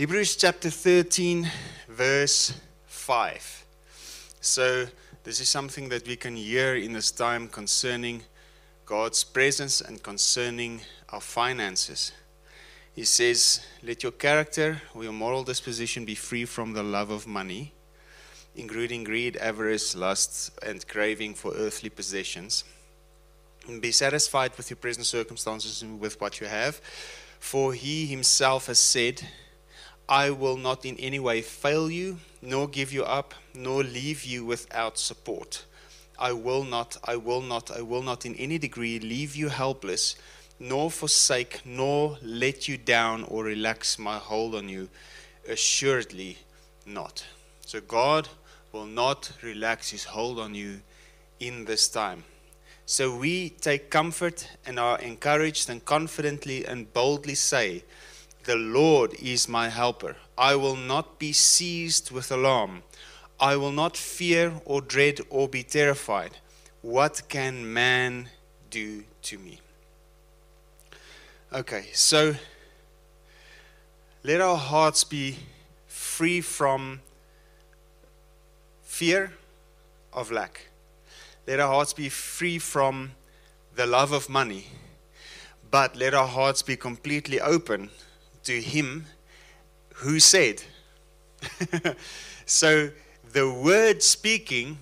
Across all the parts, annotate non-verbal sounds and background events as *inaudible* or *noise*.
Hebrews chapter 13, verse 5. So, this is something that we can hear in this time concerning God's presence and concerning our finances. He says, Let your character or your moral disposition be free from the love of money, including greed, avarice, lust, and craving for earthly possessions. And be satisfied with your present circumstances and with what you have, for he himself has said, I will not in any way fail you, nor give you up, nor leave you without support. I will not, I will not, I will not in any degree leave you helpless, nor forsake, nor let you down or relax my hold on you. Assuredly not. So God will not relax his hold on you in this time. So we take comfort and are encouraged and confidently and boldly say, the Lord is my helper. I will not be seized with alarm. I will not fear or dread or be terrified. What can man do to me? Okay, so let our hearts be free from fear of lack. Let our hearts be free from the love of money. But let our hearts be completely open to him who said. *laughs* so the word speaking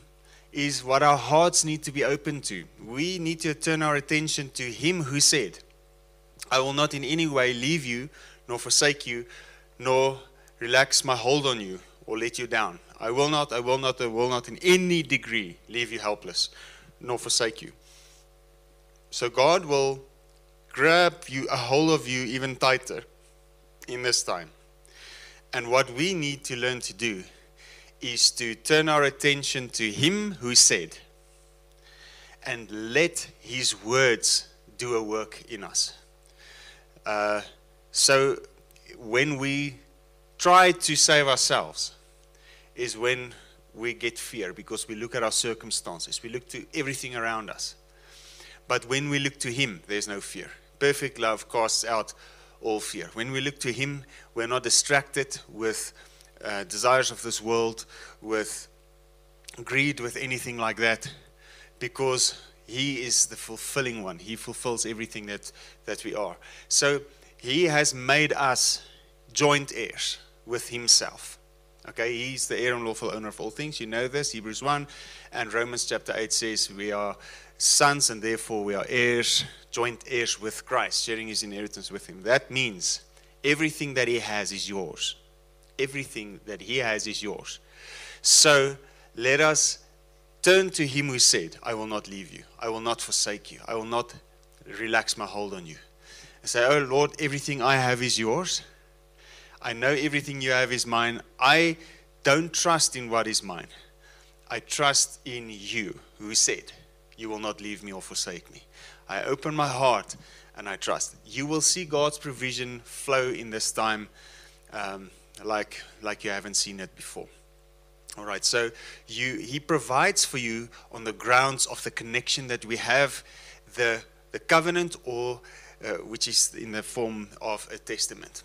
is what our hearts need to be open to. We need to turn our attention to him who said, I will not in any way leave you, nor forsake you, nor relax my hold on you, or let you down. I will not, I will not, I will not in any degree leave you helpless, nor forsake you. So God will grab you a hold of you even tighter in this time. And what we need to learn to do is to turn our attention to Him who said, and let His words do a work in us. Uh, so when we try to save ourselves, is when we get fear because we look at our circumstances, we look to everything around us. But when we look to Him, there's no fear. Perfect love casts out all fear. When we look to Him, we're not distracted with uh, desires of this world, with greed, with anything like that, because He is the fulfilling one. He fulfills everything that, that we are. So He has made us joint heirs with Himself. Okay, He's the heir and lawful owner of all things. You know this, Hebrews 1 and Romans chapter 8 says we are sons and therefore we are heirs, joint heirs with Christ, sharing his inheritance with him. That means everything that he has is yours. Everything that he has is yours. So let us turn to him who said, I will not leave you, I will not forsake you, I will not relax my hold on you. And say, Oh Lord, everything I have is yours. I know everything you have is mine. I don't trust in what is mine. I trust in you who said, You will not leave me or forsake me. I open my heart and I trust. You will see God's provision flow in this time um, like, like you haven't seen it before. All right, so you, He provides for you on the grounds of the connection that we have, the, the covenant, or uh, which is in the form of a testament.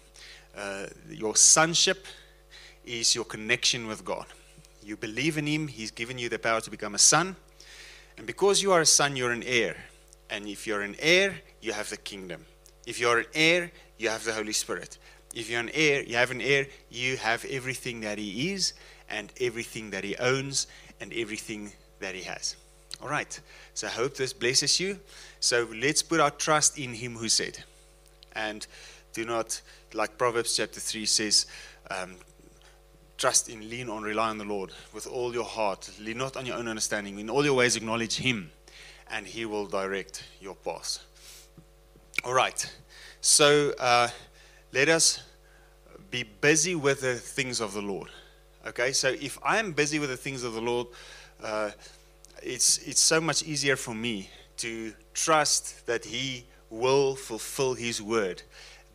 Uh, your sonship is your connection with God. You believe in Him, He's given you the power to become a son. And because you are a son, you're an heir. And if you're an heir, you have the kingdom. If you're an heir, you have the Holy Spirit. If you're an heir, you have an heir, you have everything that He is, and everything that He owns, and everything that He has. All right. So I hope this blesses you. So let's put our trust in Him who said. And do not, like Proverbs chapter 3 says, um, trust in, lean on, rely on the Lord with all your heart. Lean not on your own understanding. In all your ways, acknowledge Him, and He will direct your path. All right. So uh, let us be busy with the things of the Lord. Okay. So if I am busy with the things of the Lord, uh, it's it's so much easier for me to trust that He will fulfill His word,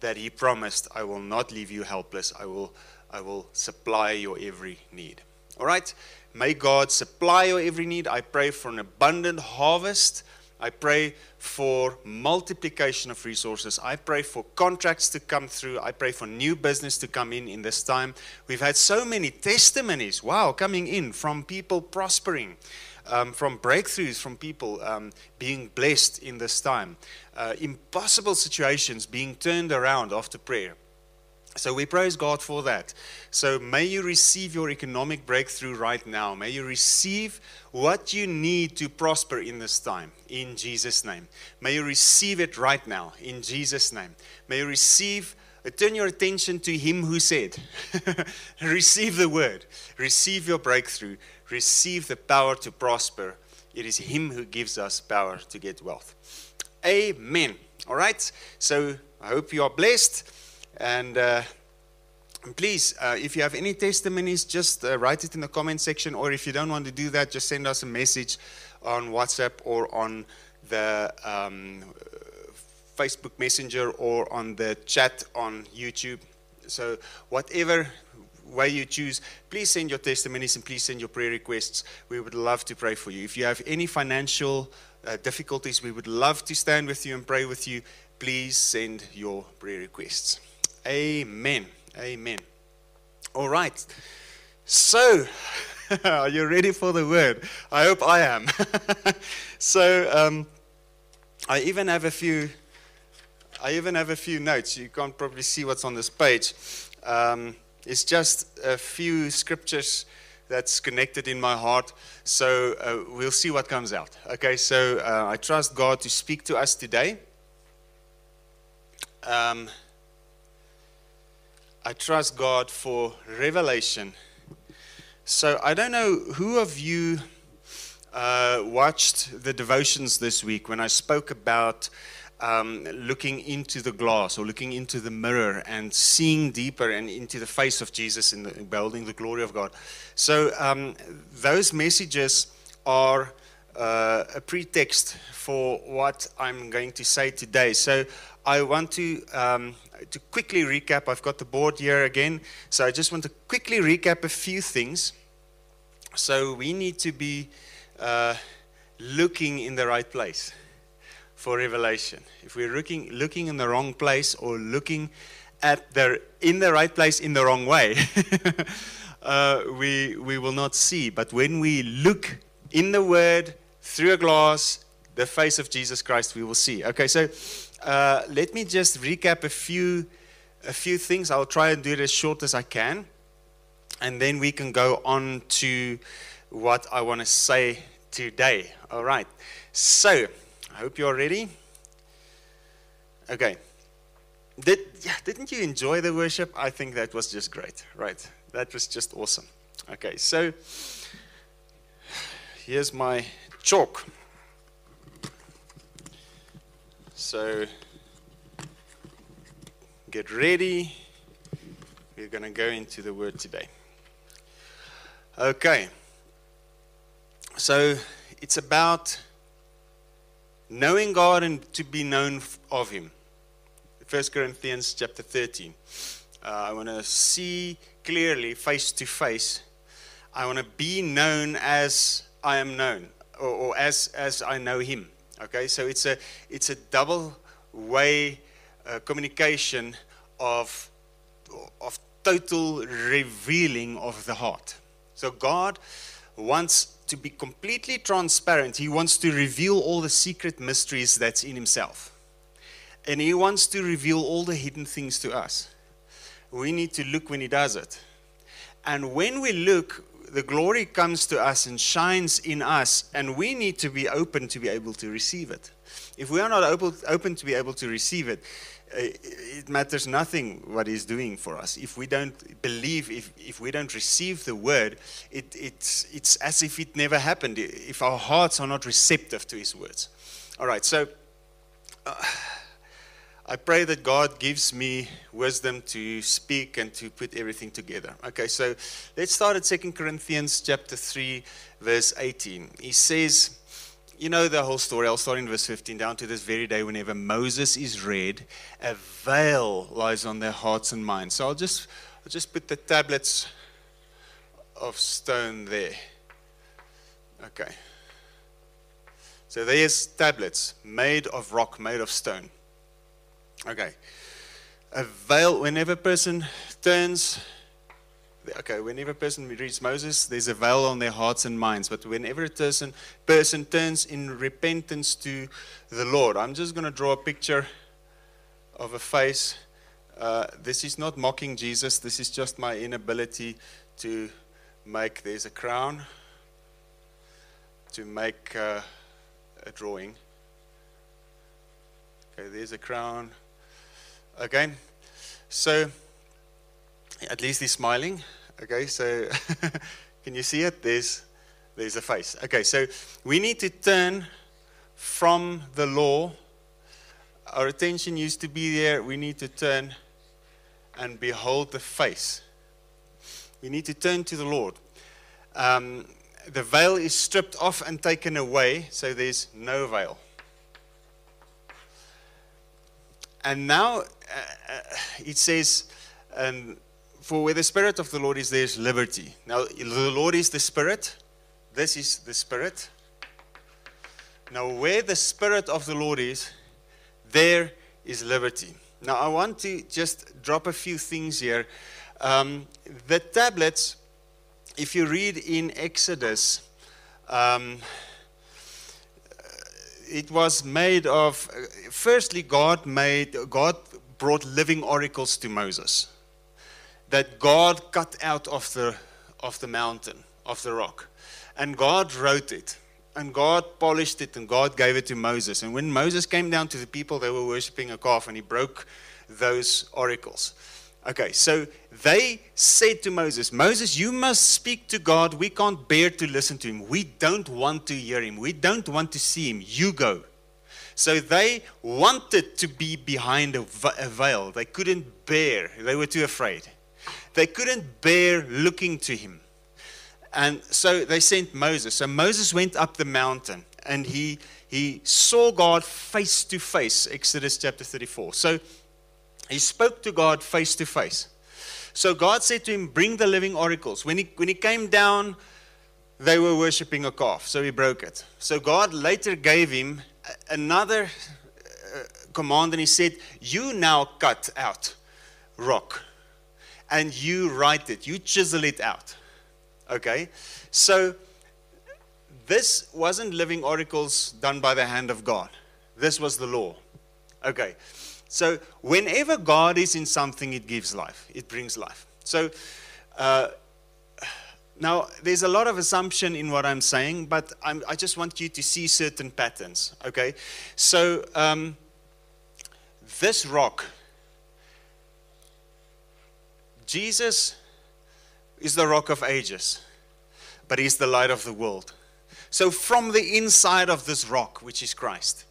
that He promised, "I will not leave you helpless. I will." I will supply your every need. All right? May God supply your every need. I pray for an abundant harvest I pray for multiplication of resources. I pray for contracts to come through. I pray for new business to come in in this time. We've had so many testimonies, wow, coming in from people prospering, um, from breakthroughs, from people um, being blessed in this time, uh, impossible situations being turned around after prayer. So we praise God for that. So may you receive your economic breakthrough right now. May you receive what you need to prosper in this time in Jesus' name. May you receive it right now in Jesus' name. May you receive, uh, turn your attention to Him who said, *laughs* receive the word, receive your breakthrough, receive the power to prosper. It is Him who gives us power to get wealth. Amen. All right. So I hope you are blessed. And uh, please, uh, if you have any testimonies, just uh, write it in the comment section. Or if you don't want to do that, just send us a message on WhatsApp or on the um, Facebook Messenger or on the chat on YouTube. So, whatever way you choose, please send your testimonies and please send your prayer requests. We would love to pray for you. If you have any financial uh, difficulties, we would love to stand with you and pray with you. Please send your prayer requests. Amen. Amen. All right. So, *laughs* are you ready for the word? I hope I am. *laughs* so, um, I even have a few. I even have a few notes. You can't probably see what's on this page. Um, it's just a few scriptures that's connected in my heart. So uh, we'll see what comes out. Okay, so uh, I trust God to speak to us today. Um, I trust God for revelation. So I don't know who of you uh, watched the devotions this week when I spoke about um, looking into the glass or looking into the mirror and seeing deeper and into the face of Jesus in, the, in beholding the glory of God. So um, those messages are uh, a pretext for what I'm going to say today. So I want to um, to quickly recap, I've got the board here again. So I just want to quickly recap a few things. So we need to be uh, looking in the right place for revelation. If we're looking looking in the wrong place or looking at the in the right place in the wrong way, *laughs* uh, we we will not see. But when we look in the Word through a glass, the face of Jesus Christ, we will see. Okay, so uh, let me just recap a few, a few things. I'll try and do it as short as I can. And then we can go on to what I want to say today. All right. So, I hope you're ready. Okay. Did, yeah, didn't you enjoy the worship? I think that was just great, right? That was just awesome. Okay, so *sighs* here's my chalk. So get ready. We're going to go into the word today. Okay. So it's about knowing God and to be known of Him. 1 Corinthians chapter 13. Uh, I want to see clearly, face to face. I want to be known as I am known, or, or as, as I know Him. Okay, so it's a it's a double way uh, communication of of total revealing of the heart. So God wants to be completely transparent. He wants to reveal all the secret mysteries that's in himself. And he wants to reveal all the hidden things to us. We need to look when he does it. And when we look, the glory comes to us and shines in us, and we need to be open to be able to receive it. If we are not open, open to be able to receive it, uh, it matters nothing what he's doing for us. If we don't believe, if, if we don't receive the word, it, it's, it's as if it never happened, if our hearts are not receptive to his words. All right, so. Uh, I pray that God gives me wisdom to speak and to put everything together. Okay, so let's start at 2 Corinthians chapter 3, verse 18. He says, you know the whole story. I'll start in verse 15 down to this very day whenever Moses is read, a veil lies on their hearts and minds. So I'll just I'll just put the tablets of stone there. Okay. So there's tablets made of rock, made of stone. Okay. A veil, whenever a person turns, okay, whenever a person reads Moses, there's a veil on their hearts and minds. But whenever a person, person turns in repentance to the Lord, I'm just going to draw a picture of a face. Uh, this is not mocking Jesus, this is just my inability to make, there's a crown, to make. Uh, a drawing. Okay, there's a crown. Okay, so at least he's smiling. Okay, so *laughs* can you see it? There's there's a face. Okay, so we need to turn from the law. Our attention used to be there. We need to turn and behold the face. We need to turn to the Lord. Um, the veil is stripped off and taken away, so there's no veil. And now uh, uh, it says, um, For where the Spirit of the Lord is, there's liberty. Now, the Lord is the Spirit. This is the Spirit. Now, where the Spirit of the Lord is, there is liberty. Now, I want to just drop a few things here. Um, the tablets if you read in Exodus, um, it was made of, firstly, God made, God brought living oracles to Moses that God cut out of the, of the mountain, of the rock. And God wrote it. And God polished it and God gave it to Moses. And when Moses came down to the people, they were worshiping a calf and he broke those oracles. Okay, so they said to Moses, Moses, you must speak to God. We can't bear to listen to him. We don't want to hear him. We don't want to see him. You go. So they wanted to be behind a veil. They couldn't bear, they were too afraid. They couldn't bear looking to him. And so they sent Moses. So Moses went up the mountain and he, he saw God face to face, Exodus chapter 34. So he spoke to God face to face. So God said to him, Bring the living oracles. When he, when he came down, they were worshiping a calf, so he broke it. So God later gave him another uh, command and he said, You now cut out rock and you write it, you chisel it out. Okay? So this wasn't living oracles done by the hand of God, this was the law. Okay. So, whenever God is in something, it gives life, it brings life. So, uh, now there's a lot of assumption in what I'm saying, but I'm, i just want you to see certain patterns, okay? So, um, this rock, Jesus is the rock of ages, but he's the light of the world. So, from the inside of this rock, which is Christ,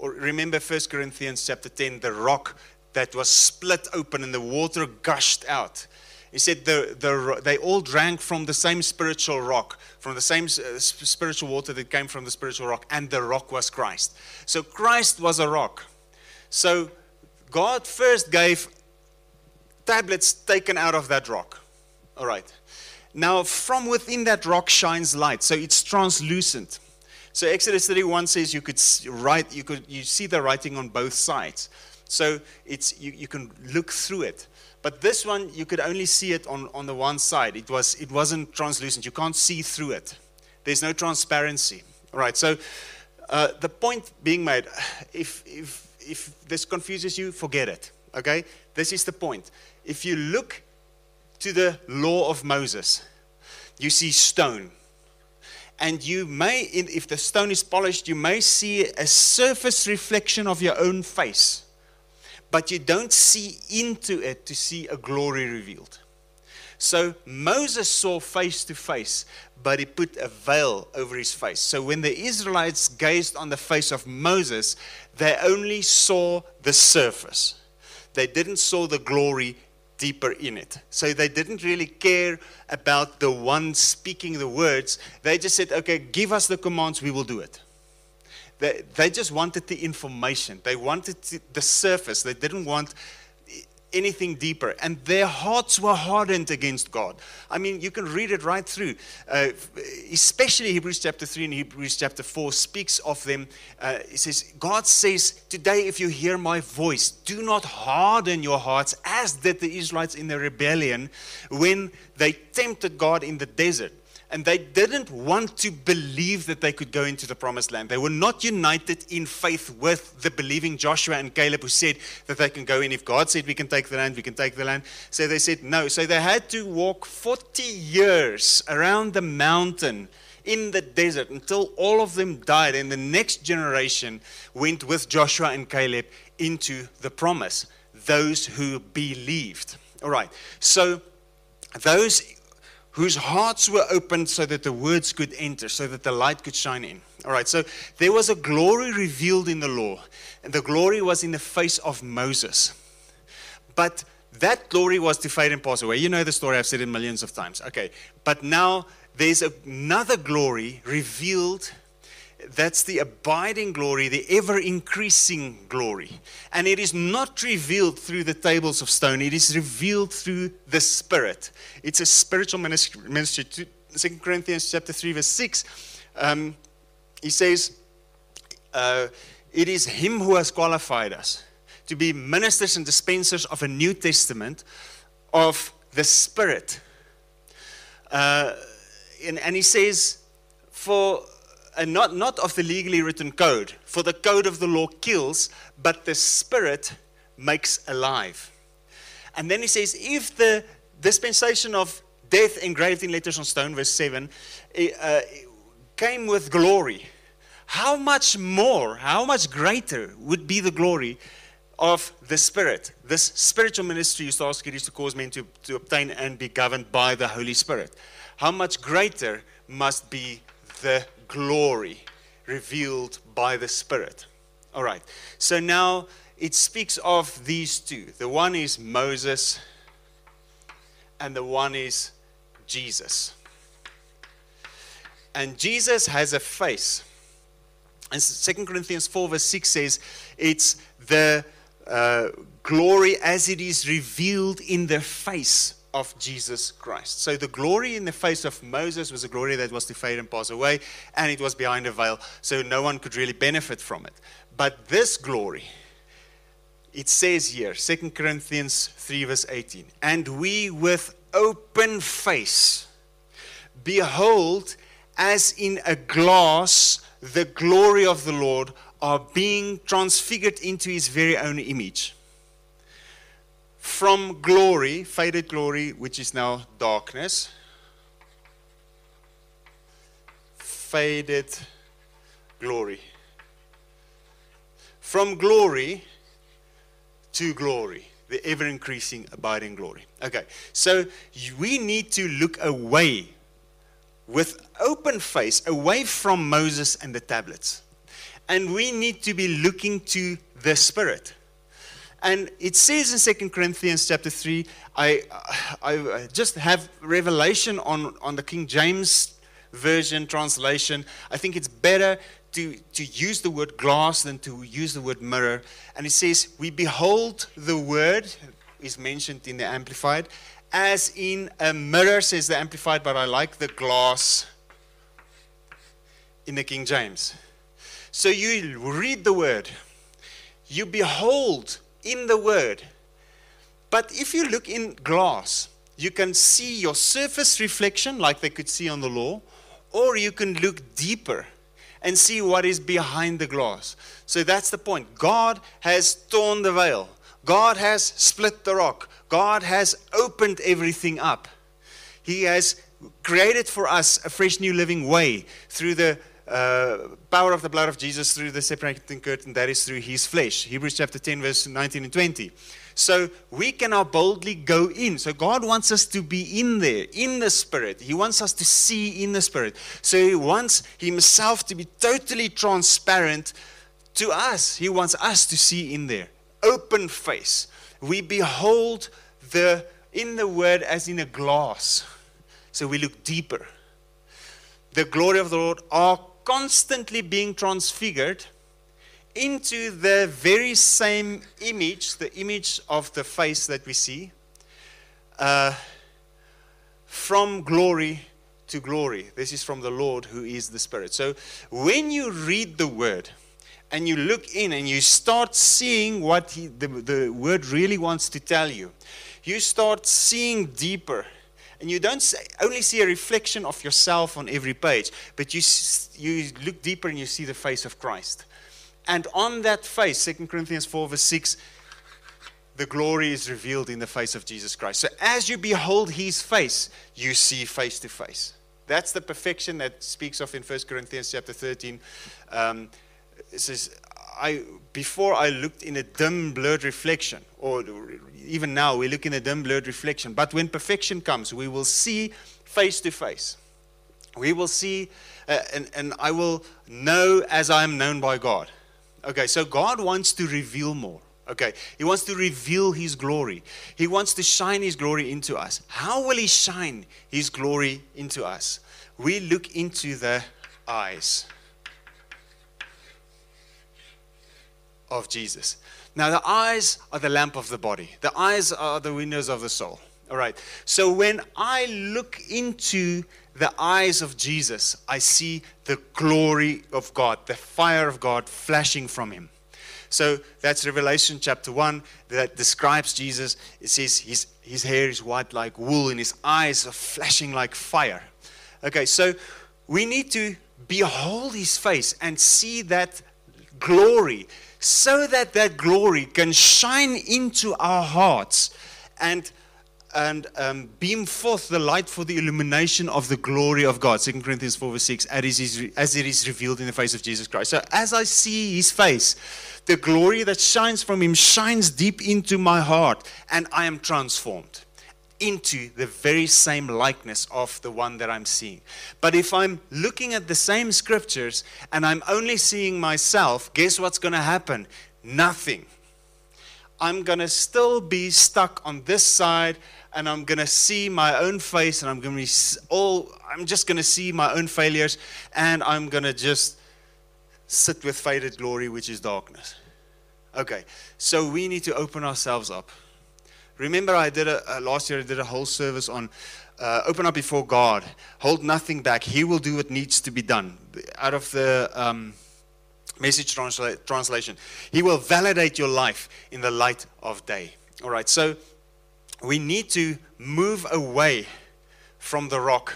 or remember 1 Corinthians chapter 10, the rock that was split open and the water gushed out. He said the, the, they all drank from the same spiritual rock, from the same uh, spiritual water that came from the spiritual rock, and the rock was Christ. So Christ was a rock. So God first gave tablets taken out of that rock. All right. Now, from within that rock shines light, so it's translucent. So Exodus 31 says you could write, you could you see the writing on both sides. So it's you, you can look through it. But this one you could only see it on, on the one side. It was it wasn't translucent. You can't see through it. There's no transparency. All right. So uh, the point being made, if if if this confuses you, forget it. Okay? This is the point. If you look to the law of Moses, you see stone and you may, if the stone is polished, you may see a surface reflection of your own face, but you don't see into it to see a glory revealed. So Moses saw face to face, but he put a veil over his face. So when the Israelites gazed on the face of Moses, they only saw the surface. They didn't saw the glory deeper in it. So they didn't really care about the one speaking the words. They just said, okay, give us the commands, we will do it. They, they just wanted the information. They wanted the surface. They didn't want anything deeper. And their hearts were hardened against God. I mean, you can read it right through. Uh, especially Hebrews chapter 3 and Hebrews chapter 4 speaks of them. Uh, it says, God says, Today, if you hear my voice, do not harden your hearts as did the Israelites in the rebellion when they tempted God in the desert and they didn't want to believe that they could go into the promised land. They were not united in faith with the believing Joshua and Caleb who said that they can go in. If God said we can take the land, we can take the land. So they said no. So they had to walk 40 years around the mountain in the desert until all of them died. And the next generation went with Joshua and Caleb into the promise, those who believed. All right. So those whose hearts were opened so that the words could enter, so that the light could shine in. All right, so there was a glory revealed in the law, and the glory was in the face of Moses. But that glory was to fade and pass away. You know the story, I've said it millions of times. Okay, but now there's another glory revealed that's the abiding glory, the ever increasing glory. And it is not revealed through the tables of stone, it is revealed through the Spirit. It's a spiritual ministry. 2 Corinthians chapter 3, verse 6, um, he says, uh, It is Him who has qualified us to be ministers and dispensers of a New Testament of the Spirit. Uh, and, and he says, For and not, not of the legally written code, for the code of the law kills, but the Spirit makes alive. And then he says, if the dispensation of death engraved in letters on stone, verse 7, eh, uh, came with glory, how much more, how much greater would be the glory of the Spirit? This spiritual ministry it is to cause men to, to obtain and be governed by the Holy Spirit. How much greater must be the glory revealed by the Spirit. All right, so now it speaks of these two. The one is Moses, and the one is Jesus. And Jesus has a face. And 2 Corinthians 4, verse 6 says, It's the uh, glory as it is revealed in the face of Jesus Christ. So the glory in the face of Moses was a glory that was to fade and pass away, and it was behind a veil, so no one could really benefit from it. But this glory, it says here, 2 Corinthians 3, verse 18, and we with open face behold as in a glass the glory of the Lord are being transfigured into his very own image from glory, faded glory, which is now darkness, faded glory. From glory to glory, the ever increasing, abiding glory. Okay, so we need to look away with open face, away from Moses and the tablets. And we need to be looking to the Spirit. And it says in 2 Corinthians chapter 3, I, I just have revelation on, on the King James version translation. I think it's better to, to use the word glass than to use the word mirror. And it says, We behold the word, is mentioned in the Amplified, as in a mirror, says the Amplified, but I like the glass in the King James. So you read the word, you behold in the Word. But if you look in glass, you can see your surface reflection, like they could see on the law, or you can look deeper and see what is behind the glass. So that's the point. God has torn the veil, God has split the rock, God has opened everything up. He has created for us a fresh new living way through the uh, power of the blood of Jesus through the separating curtain, that is through his flesh. Hebrews chapter 10, verse 19 and 20. So we can now boldly go in. So God wants us to be in there, in the Spirit. He wants us to see in the Spirit. So He wants Himself to be totally transparent to us. He wants us to see in there. Open face. We behold the in the word as in a glass. So we look deeper. The glory of the Lord are constantly being transfigured into the very same image, the image of the face that we see, uh, from glory to glory. This is from the Lord who is the Spirit. So when you read the word and you look in and you start seeing what he, the, the word really wants to tell you, you start seeing deeper. And you don't only see a reflection of yourself on every page, but you, you look deeper and you see the face of Christ. And on that face, 2 Corinthians 4, verse 6, the glory is revealed in the face of Jesus Christ. So as you behold his face, you see face to face. That's the perfection that speaks of in 1 Corinthians chapter 13. Um, it says, I, before I looked in a dim, blurred reflection, or even now we look in a dim, blurred reflection. But when perfection comes, we will see face to face. We will see, uh, and, and I will know as I am known by God. Okay, so God wants to reveal more. Okay, He wants to reveal His glory. He wants to shine His glory into us. How will He shine His glory into us? We look into the eyes of Jesus. Now, the eyes are the lamp of the body, the eyes are the windows of the soul. All right, so when I look into the eyes of Jesus, I see the glory of God, the fire of God flashing from Him. So that's Revelation chapter 1 that describes Jesus. It says his, his hair is white like wool and his eyes are flashing like fire. Okay, so we need to behold his face and see that glory so that that glory can shine into our hearts and and um, beam forth the light for the illumination of the glory of God. 2 Corinthians 4 verse 6, as it is revealed in the face of Jesus Christ. So as I see his face, the glory that shines from him shines deep into my heart, and I am transformed into the very same likeness of the one that I'm seeing. But if I'm looking at the same scriptures and I'm only seeing myself, guess what's going to happen? Nothing. I'm going to still be stuck on this side and I'm going to see my own face and I'm going to be all I'm just going to see my own failures and I'm going to just sit with faded glory which is darkness. Okay. So we need to open ourselves up. Remember I did a last year I did a whole service on uh, open up before God. Hold nothing back. He will do what needs to be done. Out of the um, message transla- translation, He will validate your life in the light of day. All right. So we need to move away from the rock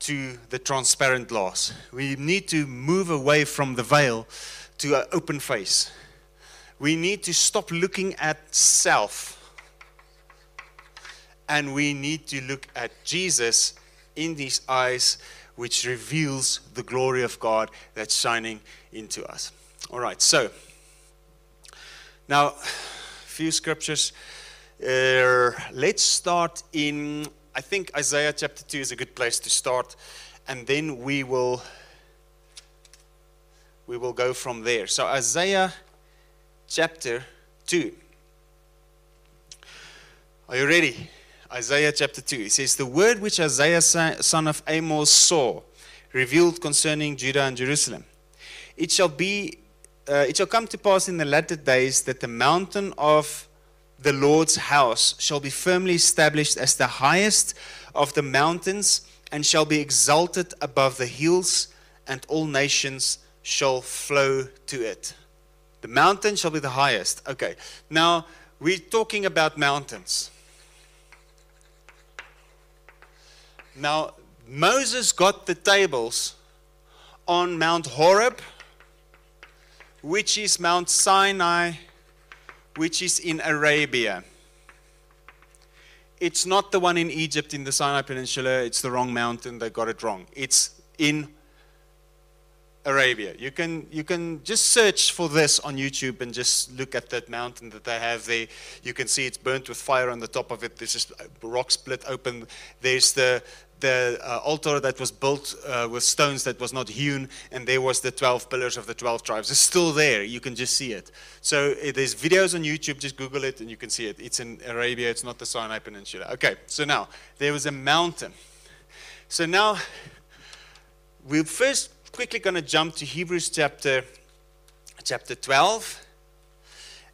to the transparent glass. We need to move away from the veil to an open face. We need to stop looking at self and we need to look at Jesus in these eyes, which reveals the glory of God that's shining into us. All right, so now a few scriptures uh, let's start in, I think Isaiah chapter 2 is a good place to start, and then we will we will go from there. So Isaiah chapter 2. Are you ready? Isaiah chapter 2. It says, The word which Isaiah son of Amos saw, revealed concerning Judah and Jerusalem. It shall be, uh, it shall come to pass in the latter days that the mountain of the Lord's house shall be firmly established as the highest of the mountains and shall be exalted above the hills, and all nations shall flow to it. The mountain shall be the highest. Okay, now we're talking about mountains. Now, Moses got the tables on Mount Horeb, which is Mount Sinai which is in Arabia. It's not the one in Egypt in the Sinai Peninsula. It's the wrong mountain. They got it wrong. It's in Arabia. You can, you can just search for this on YouTube and just look at that mountain that they have there. You can see it's burnt with fire on the top of it. There's just rock split open. There's the, the uh, altar that was built uh, with stones that was not hewn, and there was the 12 pillars of the 12 tribes. It's still there. You can just see it. So uh, there's videos on YouTube. Just Google it, and you can see it. It's in Arabia. It's not the Sinai Peninsula. Okay, so now there was a mountain. So now we're first quickly going to jump to Hebrews chapter chapter 12,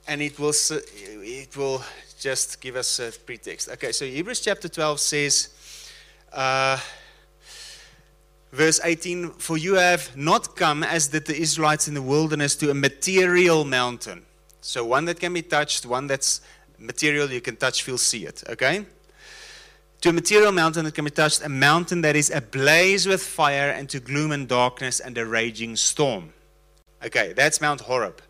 and it will, it will just give us a pretext. Okay, so Hebrews chapter 12 says, uh, verse 18 For you have not come, as did the Israelites in the wilderness, to a material mountain. So one that can be touched, one that's material, you can touch, feel, see it. Okay? To a material mountain that can be touched, a mountain that is ablaze with fire, and to gloom and darkness and a raging storm. Okay, that's Mount Horeb.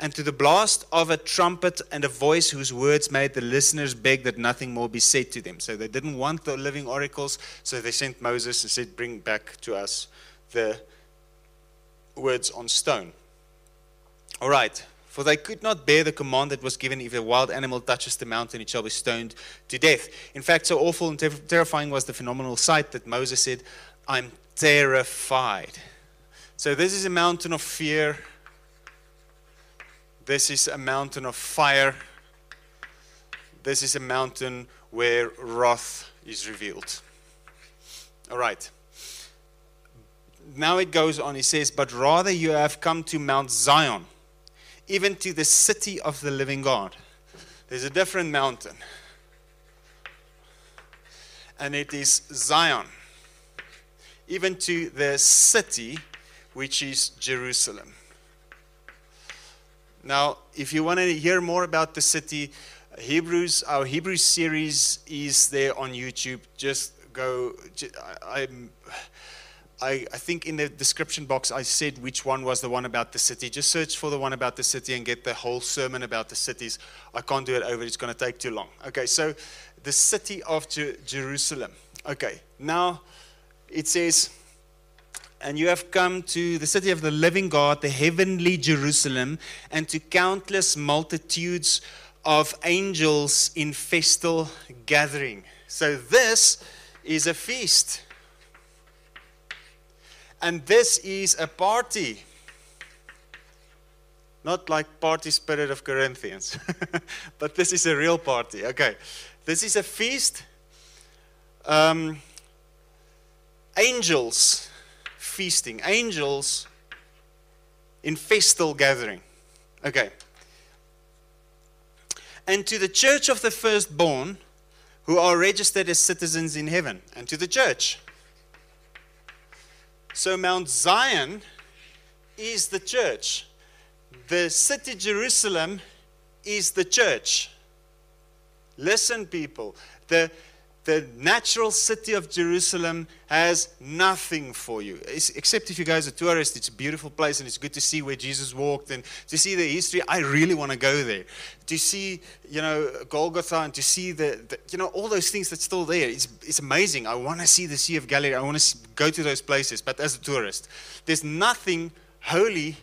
And to the blast of a trumpet and a voice whose words made the listeners beg that nothing more be said to them. So they didn't want the living oracles, so they sent Moses and said, Bring back to us the words on stone. All right, for they could not bear the command that was given if a wild animal touches the mountain, it shall be stoned to death. In fact, so awful and ter- terrifying was the phenomenal sight that Moses said, I'm terrified. So, this is a mountain of fear. This is a mountain of fire. This is a mountain where wrath is revealed. All right. Now it goes on. He says, But rather you have come to Mount Zion even to the city of the living God. There's a different mountain, and it is Zion, even to the city which is Jerusalem. Now, if you want to hear more about the city, Hebrews, our Hebrews series is there on YouTube. Just go. I'm I, I, think in the description box I said which one was the one about the city. Just search for the one about the city and get the whole sermon about the cities. I can't do it over, it's going to take too long. Okay, so the city of Je- Jerusalem. Okay, now it says, and you have come to the city of the living God, the heavenly Jerusalem, and to countless multitudes of angels in festal gathering. So this is a feast. And this is a party. Not like party spirit of Corinthians, *laughs* but this is a real party. Okay. This is a feast. Um, angels feasting, angels in festal gathering. Okay. And to the church of the firstborn who are registered as citizens in heaven, and to the church so, Mount Zion is the church. The city Jerusalem is the church. Listen, people. The, the natural city of Jerusalem has nothing for you. It's, except if you guys are tourists, it's a beautiful place and it's good to see where Jesus walked and to see the history. I really want to go there. To see, you know, Golgotha and to see the, the you know, all those things that's still there. It's, it's amazing. I want to see the Sea of Galilee. I want to go to those places. But as a tourist, there's nothing holy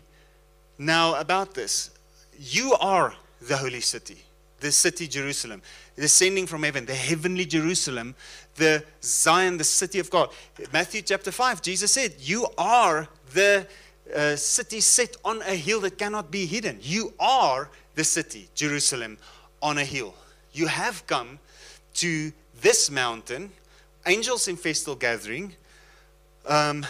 now about this. You are the holy city, the city Jerusalem descending from heaven, the heavenly Jerusalem, the Zion, the city of God. Matthew chapter 5, Jesus said, You are the uh, city set on a hill that cannot be hidden. You are the city, Jerusalem, on a hill. You have come to this mountain, angels in festal gathering, um,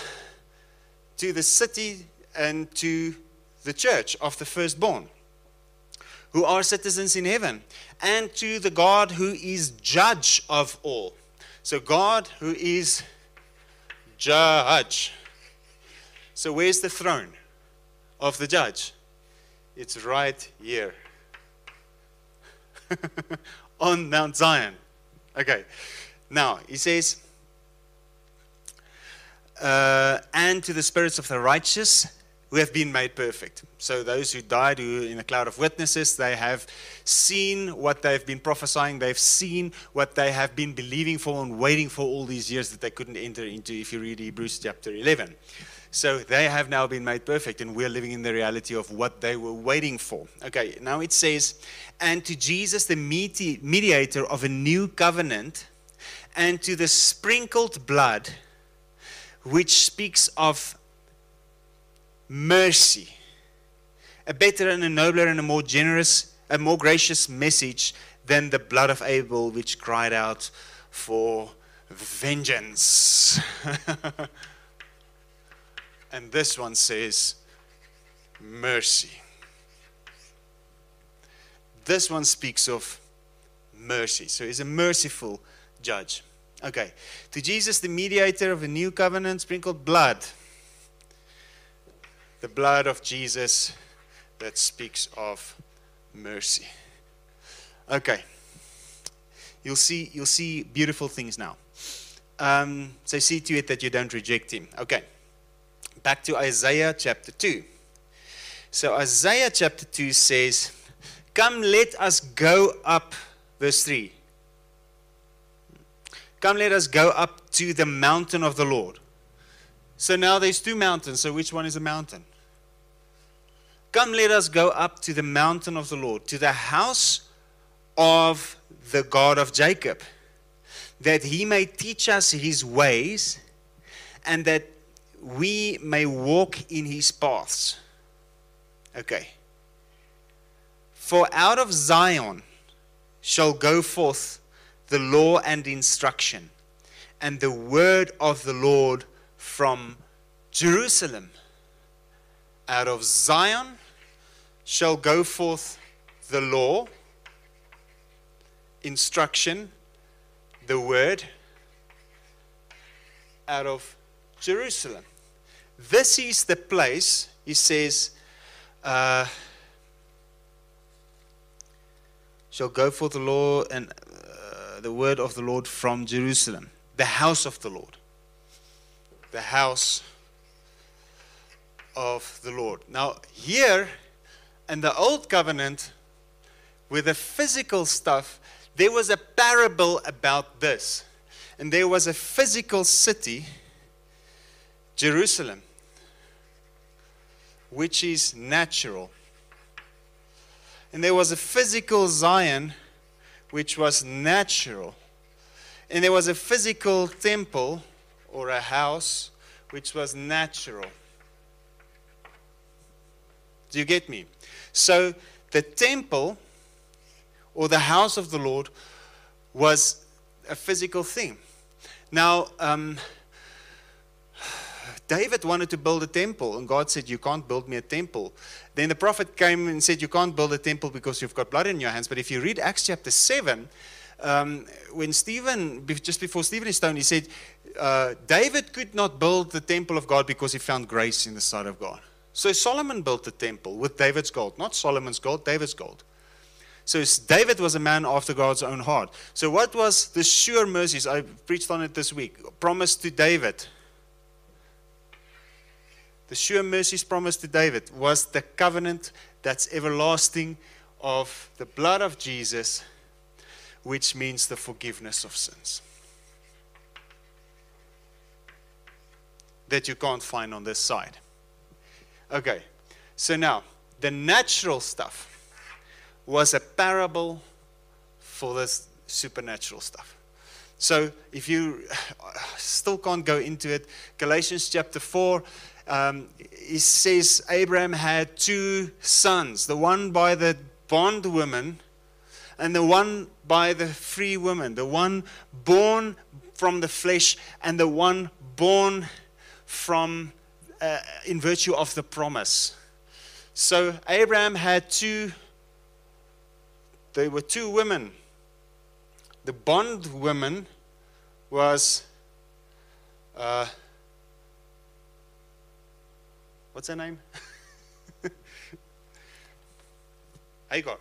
to the city and to the church of the firstborn who are citizens in heaven, and to the God who is judge of all. So, God who is judge. So, where's the throne of the judge? It's right here *laughs* on Mount Zion. Okay, now he says, uh, and to the spirits of the righteous who have been made perfect. So those who died who in a cloud of witnesses, they have seen what they've been prophesying, they've seen what they have been believing for and waiting for all these years that they couldn't enter into if you read Hebrews chapter 11. So they have now been made perfect, and we're living in the reality of what they were waiting for. Okay, now it says, and to Jesus, the mediator of a new covenant, and to the sprinkled blood, which speaks of mercy. A better and a nobler and a more generous, a more gracious message than the blood of Abel, which cried out for vengeance. *laughs* and this one says, mercy. This one speaks of mercy. So he's a merciful judge. Okay. To Jesus, the mediator of a new covenant, sprinkled blood. The blood of Jesus that speaks of mercy. Okay. You'll see, you'll see beautiful things now. Um, so see to it that you don't reject him. Okay. Back to Isaiah chapter 2. So Isaiah chapter 2 says, Come, let us go up, verse 3. Come, let us go up to the mountain of the Lord. So now there's two mountains. So which one is a mountain? Come, let us go up to the mountain of the Lord, to the house of the God of Jacob, that he may teach us his ways and that we may walk in his paths. Okay. For out of Zion shall go forth the law and instruction, and the word of the Lord from Jerusalem. Out of Zion shall go forth the law, instruction, the word out of Jerusalem. This is the place, he says, uh, shall go forth the law and uh, the word of the Lord from Jerusalem, the house of the Lord. The house of the Lord. Now, here in the Old Covenant, with the physical stuff, there was a parable about this. And there was a physical city, Jerusalem, which is natural. And there was a physical Zion, which was natural. And there was a physical temple or a house, which was natural. Do you get me? So the temple or the house of the Lord was a physical thing. Now, um, David wanted to build a temple, and God said, You can't build me a temple. Then the prophet came and said, You can't build a temple because you've got blood in your hands. But if you read Acts chapter 7, um, when Stephen, just before Stephen is stoned, he said, uh, David could not build the temple of God because he found grace in the sight of God. So Solomon built the temple with David's gold, not Solomon's gold, David's gold. So David was a man after God's own heart. So what was the sure mercies? I preached on it this week. Promised to David the sure mercies promised to David was the covenant that's everlasting of the blood of Jesus, which means the forgiveness of sins. That you can't find on this side. Okay, so now the natural stuff was a parable for this supernatural stuff. So if you *sighs* still can't go into it, Galatians chapter 4 um, he says Abraham had two sons, the one by the bondwoman and the one by the free woman, the one born from the flesh and the one born from uh, in virtue of the promise. So Abraham had two there were two women. The bond woman was uh, What's her name? *laughs* Hagar.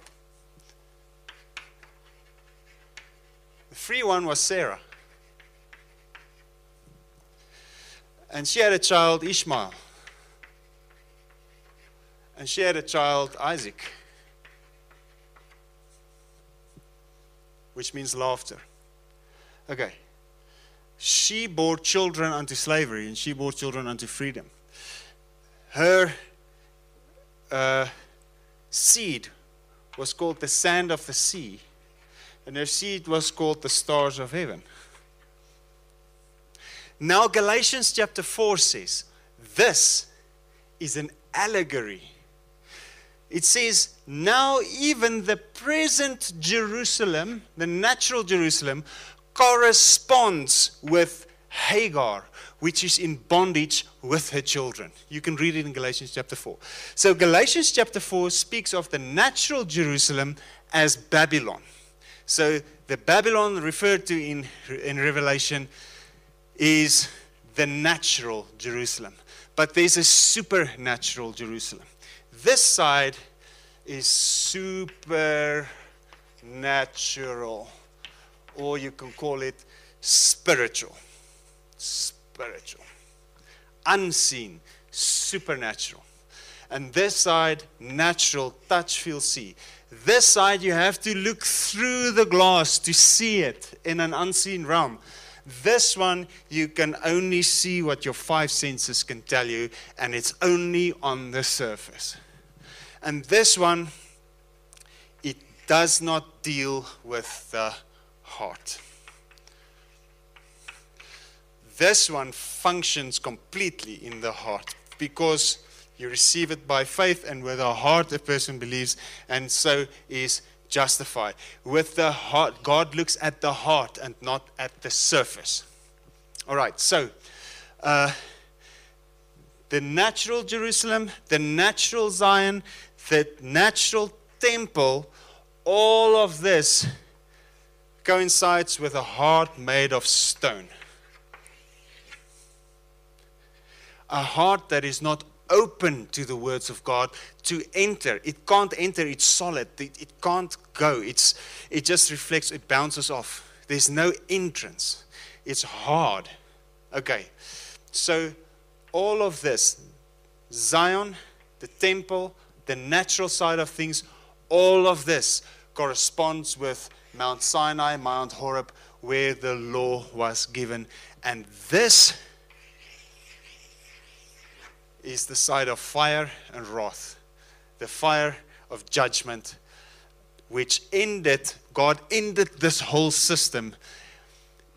The free one was Sarah. And she had a child, Ishmael. And she had a child, Isaac, which means laughter. Okay. She bore children unto slavery, and she bore children unto freedom her uh, seed was called the sand of the sea, and her seed was called the stars of heaven. Now, Galatians chapter 4 says, This is an allegory. It says, Now even the present Jerusalem, the natural Jerusalem, corresponds with Hagar, which is in bondage with her children. You can read it in Galatians chapter 4. So, Galatians chapter 4 speaks of the natural Jerusalem as Babylon. So, the Babylon referred to in, in Revelation is the natural Jerusalem. But there's a supernatural Jerusalem. This side is supernatural, or you can call it spiritual. Spiritual. Unseen, supernatural. And this side, natural, touch, feel, see. This side, you have to look through the glass to see it in an unseen realm. This one, you can only see what your five senses can tell you, and it's only on the surface. And this one, it does not deal with the heart. This one functions completely in the heart because you receive it by faith, and with the heart, a person believes, and so is justified. With the heart, God looks at the heart and not at the surface. All right, so uh, the natural Jerusalem, the natural Zion, the natural temple, all of this coincides with a heart made of stone. A heart that is not open to the words of God to enter. It can't enter, it's solid. It, it can't go. It's, it just reflects, it bounces off. There's no entrance. It's hard. Okay, so all of this Zion, the temple, the natural side of things, all of this corresponds with Mount Sinai, Mount Horeb, where the law was given. And this is the side of fire and wrath, the fire of judgment, which ended, God ended this whole system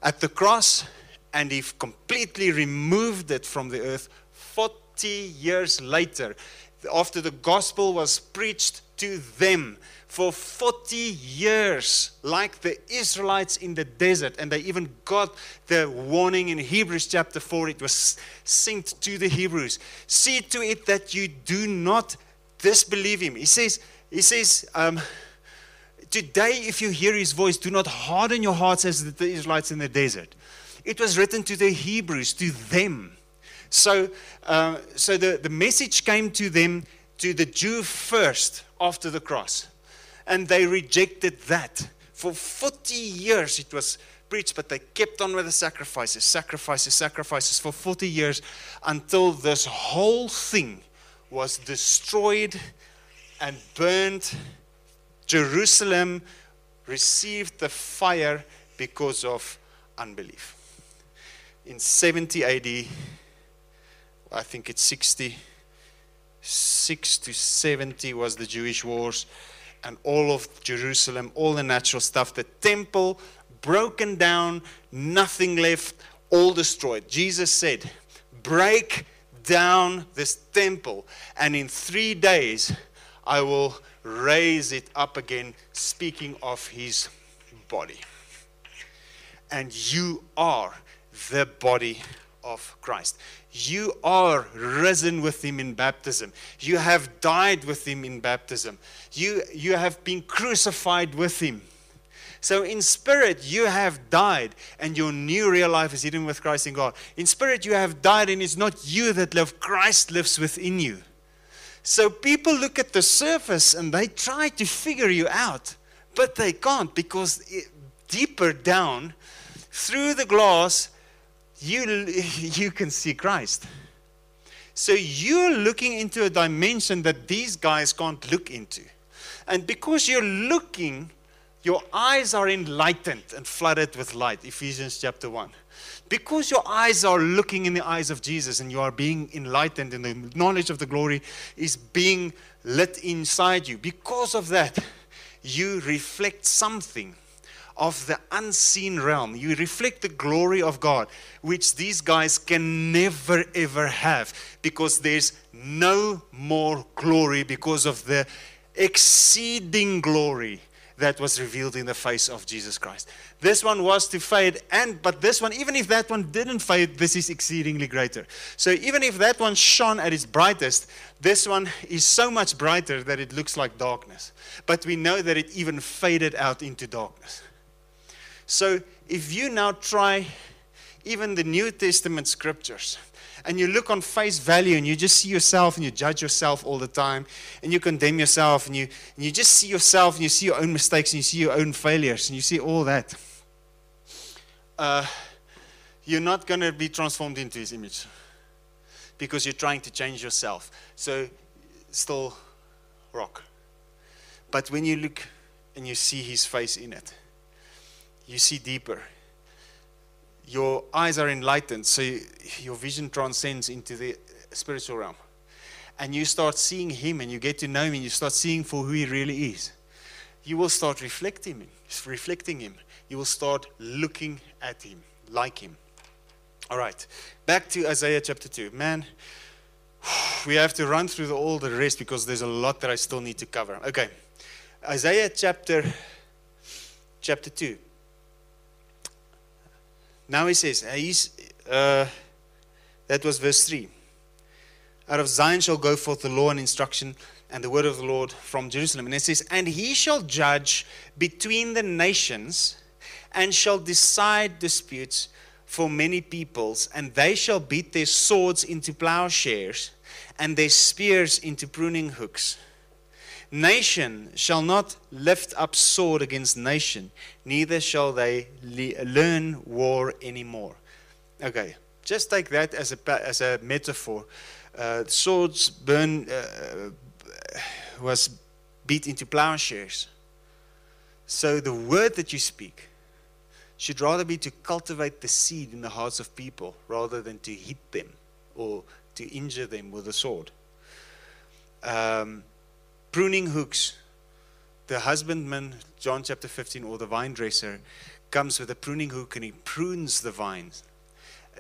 at the cross, and He completely removed it from the earth 40 years later after the gospel was preached to them for 40 years, like the Israelites in the desert. And they even got the warning in Hebrews chapter 4. It was sent to the Hebrews. See to it that you do not disbelieve him. He says, he says, um, Today, if you hear his voice, do not harden your hearts as the Israelites in the desert. It was written to the Hebrews, to them. So, uh, so the, the message came to them, to the Jew first after the cross. And they rejected that. For 40 years it was preached, but they kept on with the sacrifices, sacrifices, sacrifices for 40 years until this whole thing was destroyed and burned. Jerusalem received the fire because of unbelief. In 70 AD, I think it's 66 to 70 was the Jewish wars, and all of Jerusalem, all the natural stuff, the temple broken down, nothing left, all destroyed. Jesus said, Break down this temple, and in three days I will raise it up again, speaking of his body. And you are the body of Christ. You are risen with him in baptism. You have died with him in baptism. You, you have been crucified with him. So, in spirit, you have died, and your new real life is hidden with Christ in God. In spirit, you have died, and it's not you that live, Christ lives within you. So, people look at the surface and they try to figure you out, but they can't because it, deeper down, through the glass, you, *laughs* you can see Christ. So you're looking into a dimension that these guys can't look into. And because you're looking, your eyes are enlightened and flooded with light. Ephesians chapter 1. Because your eyes are looking in the eyes of Jesus and you are being enlightened and the knowledge of the glory is being lit inside you. Because of that, you reflect something of the unseen realm. You reflect the glory of God, which these guys can never ever have because there's no more glory because of the exceeding glory that was revealed in the face of Jesus Christ. This one was to fade, and but this one, even if that one didn't fade, this is exceedingly greater. So even if that one shone at its brightest, this one is so much brighter that it looks like darkness. But we know that it even faded out into darkness. So if you now try even the New Testament scriptures, and you look on face value and you just see yourself and you judge yourself all the time and you condemn yourself and you, and you just see yourself and you see your own mistakes and you see your own failures and you see all that, uh, you're not going to be transformed into his image because you're trying to change yourself. So, still rock. But when you look and you see his face in it, you see deeper your eyes are enlightened, so your vision transcends into the spiritual realm. And you start seeing Him and you get to know Him and you start seeing for who He really is. You will start reflecting Him, reflecting Him. You will start looking at Him, like Him. All right, back to Isaiah chapter 2. Man, *sighs* we have to run through the, all the rest because there's a lot that I still need to cover. Okay, Isaiah chapter chapter 2. Now he says, uh, that was verse 3. Out of Zion shall go forth the law and instruction and the word of the Lord from Jerusalem. And it says, And he shall judge between the nations and shall decide disputes for many peoples, and they shall beat their swords into plowshares and their spears into pruning hooks. Nation shall not lift up sword against nation, neither shall they le- learn war anymore. Okay, just take that as a, as a metaphor. Uh, swords burn, uh, was beat into plowshares. So the word that you speak should rather be to cultivate the seed in the hearts of people rather than to hit them or to injure them with a sword. Um, pruning hooks. The husbandman, John chapter 15, or the vine dresser, comes with a pruning hook and he prunes the vines.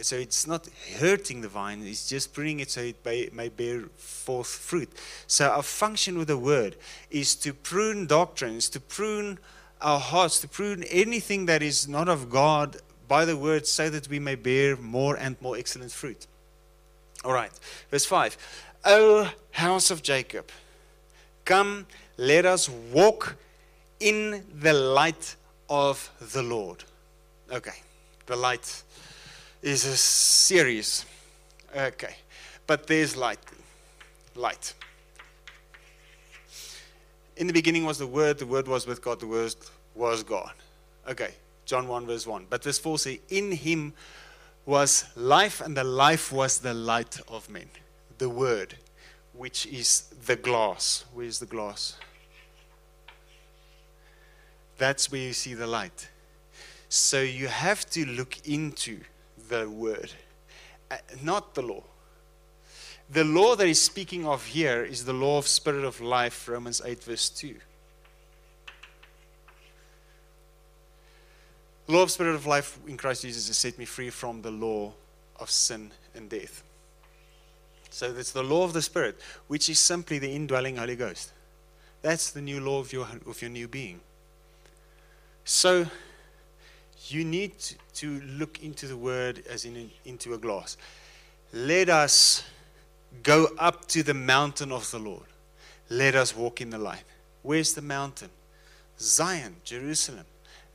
So it's not hurting the vine, it's just pruning it so it may bear forth fruit. So our function with the word is to prune doctrines, to prune our hearts, to prune anything that is not of God by the word so that we may bear more and more excellent fruit. All right, verse 5. O house of Jacob, Come, let us walk in the light of the Lord. Okay, the light is a series. Okay, but there's light. Light. In the beginning was the Word, the Word was with God, the Word was God. Okay, John 1, verse 1. But verse 4 says, In him was life, and the life was the light of men. The Word which is the glass. Where's the glass? That's where you see the light. So you have to look into the word, uh, not the law. The law that he's speaking of here is the law of spirit of life, Romans 8, verse 2. The law of spirit of life in Christ Jesus has set me free from the law of sin and death. So it's the law of the Spirit, which is simply the indwelling Holy Ghost. That's the new law of your, of your new being. So you need to look into the word as in into a glass. Let us go up to the mountain of the Lord. Let us walk in the light. Where's the mountain? Zion, Jerusalem,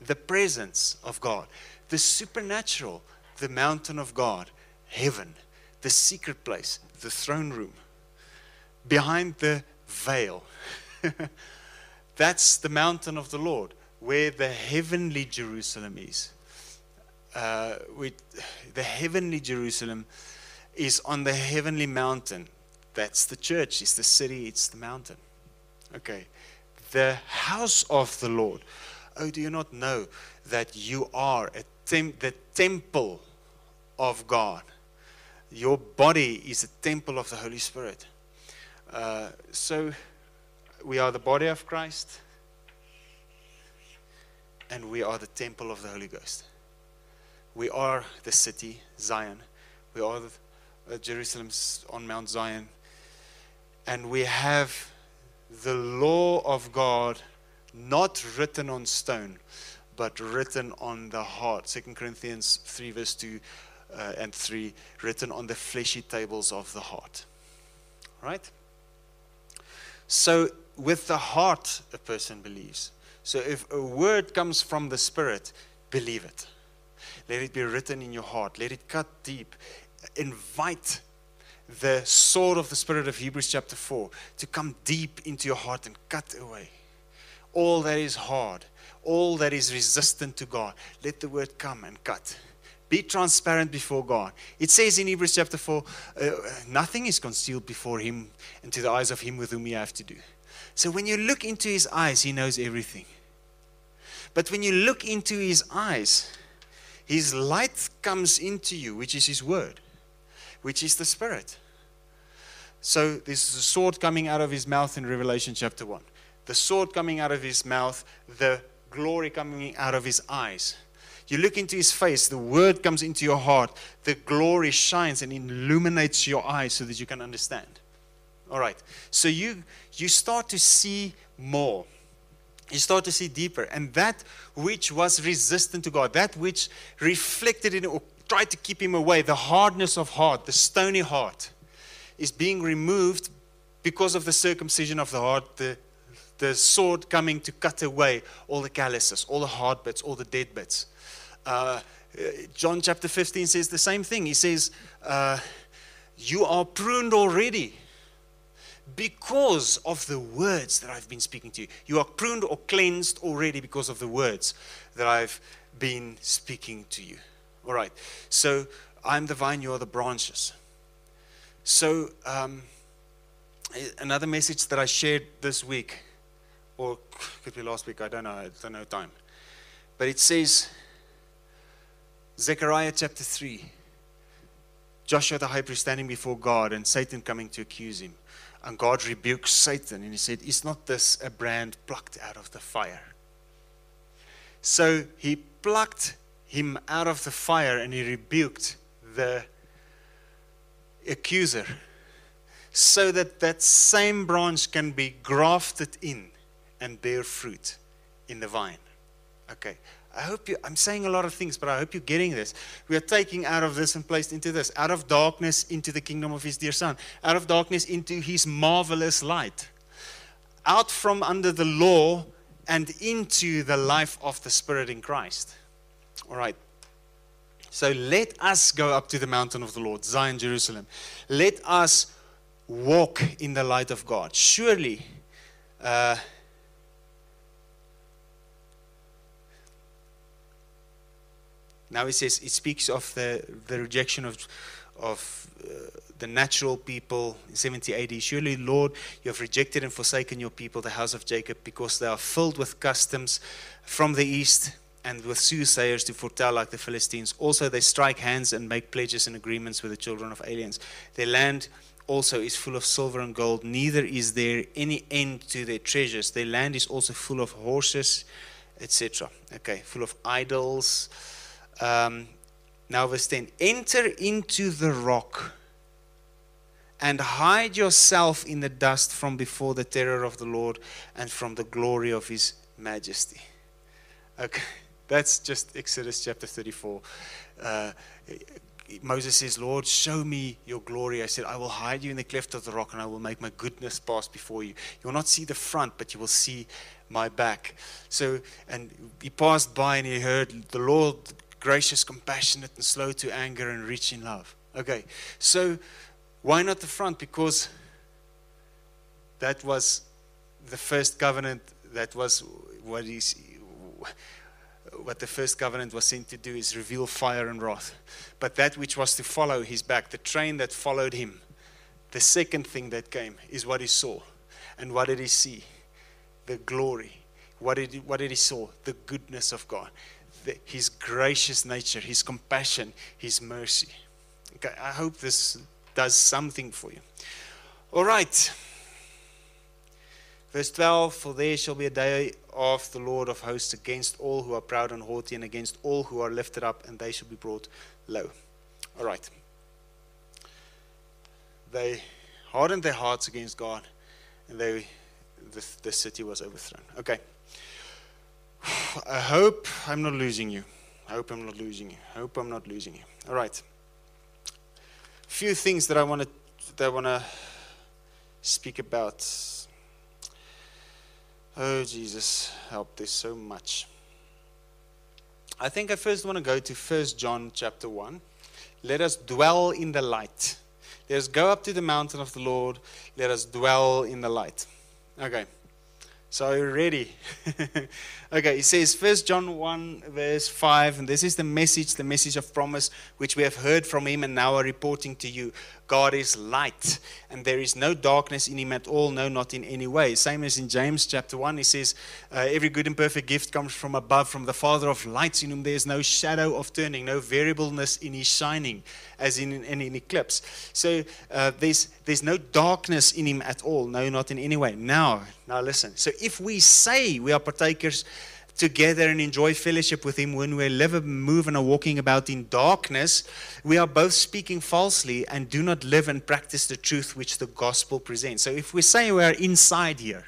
the presence of God, the supernatural, the mountain of God, heaven, the secret place, the throne room, behind the veil. *laughs* That's the mountain of the Lord, where the heavenly Jerusalem is. Uh, we, the heavenly Jerusalem is on the heavenly mountain. That's the church, it's the city, it's the mountain. Okay. The house of the Lord. Oh, do you not know that you are tem- the temple of God? Your body is a temple of the Holy Spirit. Uh, so we are the body of Christ and we are the temple of the Holy Ghost. We are the city, Zion. We are the, uh, Jerusalem on Mount Zion. And we have the law of God not written on stone, but written on the heart. 2 Corinthians 3, verse 2 uh, and 3, written on the fleshy tables of the heart. Right? So, with the heart, a person believes. So, if a word comes from the Spirit, believe it. Let it be written in your heart. Let it cut deep. Invite the sword of the Spirit of Hebrews chapter 4 to come deep into your heart and cut away all that is hard, all that is resistant to God. Let the word come and cut. Be transparent before God. It says in Hebrews chapter 4 uh, nothing is concealed before Him and to the eyes of Him with whom you have to do. So when you look into His eyes, He knows everything. But when you look into His eyes, His light comes into you, which is His word, which is the Spirit. So there's a sword coming out of His mouth in Revelation chapter 1, the sword coming out of His mouth, the glory coming out of His eyes. You look into his face, the word comes into your heart, the glory shines and illuminates your eyes so that you can understand. All right. So you you start to see more. You start to see deeper. And that which was resistant to God, that which reflected in or tried to keep him away, the hardness of heart, the stony heart, is being removed because of the circumcision of the heart, the, the sword coming to cut away all the calluses, all the hard bits, all the dead bits. Uh, John chapter 15 says the same thing. He says, uh, You are pruned already because of the words that I've been speaking to you. You are pruned or cleansed already because of the words that I've been speaking to you. All right. So I'm the vine, you are the branches. So, um, another message that I shared this week, or could be last week, I don't know, I don't know time. But it says, Zechariah chapter 3. Joshua the high priest standing before God and Satan coming to accuse him. And God rebukes Satan and he said, Is not this a brand plucked out of the fire? So he plucked him out of the fire and he rebuked the accuser so that that same branch can be grafted in and bear fruit in the vine. Okay, I hope you, I'm saying a lot of things, but I hope you're getting this. We are taking out of this and placed into this, out of darkness into the kingdom of His dear Son, out of darkness into His marvelous light, out from under the law and into the life of the Spirit in Christ. All right. So let us go up to the mountain of the Lord, Zion, Jerusalem. Let us walk in the light of God. Surely, uh, Now it says it speaks of the, the rejection of of uh, the natural people in 70 AD. Surely, Lord, you have rejected and forsaken your people, the house of Jacob, because they are filled with customs from the east and with soothsayers to foretell like the Philistines. Also, they strike hands and make pledges and agreements with the children of aliens. Their land also is full of silver and gold, neither is there any end to their treasures. Their land is also full of horses, etc. Okay, full of idols um, now, verse 10 Enter into the rock and hide yourself in the dust from before the terror of the Lord and from the glory of his majesty. Okay, *laughs* that's just Exodus chapter 34. Uh, Moses says, Lord, show me your glory. I said, I will hide you in the cleft of the rock and I will make my goodness pass before you. You will not see the front, but you will see my back. So, and he passed by and he heard the Lord gracious, compassionate, and slow to anger and rich in love. Okay, so why not the front? Because that was the first covenant, that was what is what the first covenant was sent to do is reveal fire and wrath. But that which was to follow his back, the train that followed him, the second thing that came is what he saw. And what did he see? The glory. What did he, what did he saw? The goodness of God the, his gracious nature, his compassion, his mercy. Okay, I hope this does something for you. All right. Verse 12 For there shall be a day of the Lord of hosts against all who are proud and haughty, and against all who are lifted up, and they shall be brought low. All right. They hardened their hearts against God, and they, the, the city was overthrown. Okay. *sighs* I hope I'm not losing you. I hope I'm not losing you. I hope I'm not losing you. All right. Few things that I want to that I want to speak about. Oh Jesus, help this so much. I think I first want to go to 1 John chapter 1. Let us dwell in the light. Let us go up to the mountain of the Lord. Let us dwell in the light. Okay. So are ready? *laughs* okay, it says First John 1, verse 5, and this is the message, the message of promise, which we have heard from him and now are reporting to you. God is light, and there is no darkness in him at all, no, not in any way. Same as in James chapter 1, he says, uh, Every good and perfect gift comes from above, from the Father of lights, in whom there is no shadow of turning, no variableness in his shining, as in, in an eclipse. So uh, there's, there's no darkness in him at all, no, not in any way. Now, now listen. So if we say we are partakers, together and enjoy fellowship with Him, when we live and move and are walking about in darkness, we are both speaking falsely and do not live and practice the truth which the gospel presents. So if we say we are inside here,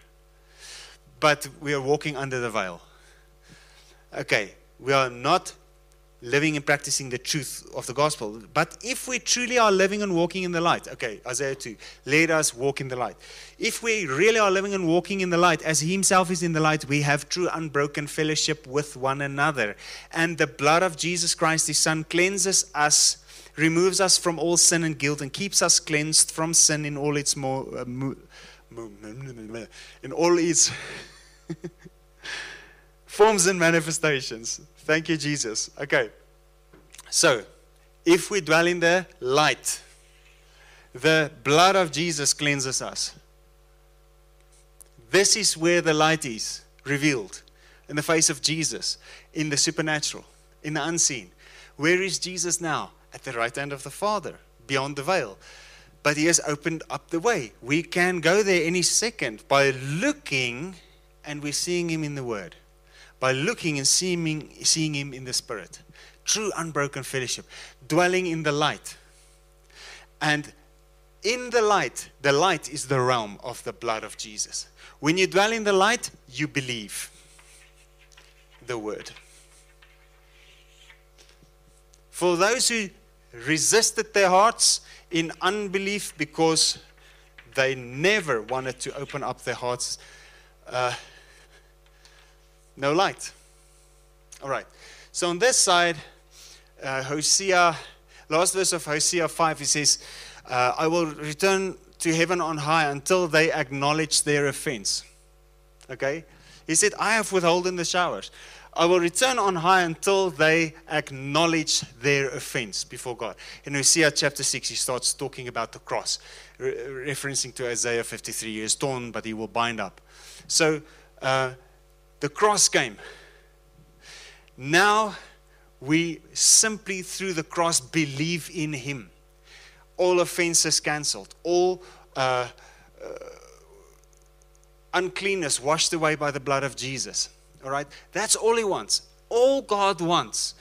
but we are walking under the veil, okay, we are not living and practicing the truth of the gospel. But if we truly are living and walking in the light, okay, Isaiah 2, let us walk in the light. If we really are living and walking in the light, as He Himself is in the light, we have true unbroken fellowship with one another. And the blood of Jesus Christ, His Son, cleanses us. Removes us from all sin and guilt and keeps us cleansed from sin in all its more, uh, in all its *laughs* forms and manifestations. Thank you, Jesus. Okay. So, if we dwell in the light, the blood of Jesus cleanses us. This is where the light is revealed in the face of Jesus, in the supernatural, in the unseen. Where is Jesus now? At the right hand of the Father, beyond the veil. But He has opened up the way. We can go there any second by looking and we're seeing Him in the Word by looking and seeing, seeing Him in the Spirit. True unbroken fellowship, dwelling in the light. And in the light, the light is the realm of the blood of Jesus. When you dwell in the light, you believe the word. For those who resisted their hearts in unbelief because they never wanted to open up their hearts, uh, no light. All right. So on this side, uh, Hosea, last verse of Hosea 5, he says, uh, I will return to heaven on high until they acknowledge their offense. Okay? He said, I have withholden the showers. I will return on high until they acknowledge their offense before God. In Hosea chapter 6, he starts talking about the cross, re- referencing to Isaiah 53 He is torn, but he will bind up. So, uh, the cross came. Now we simply through the cross believe in him. All offenses cancelled, all uh, uh, uncleanness washed away by the blood of Jesus. All right? That's all he wants. All God wants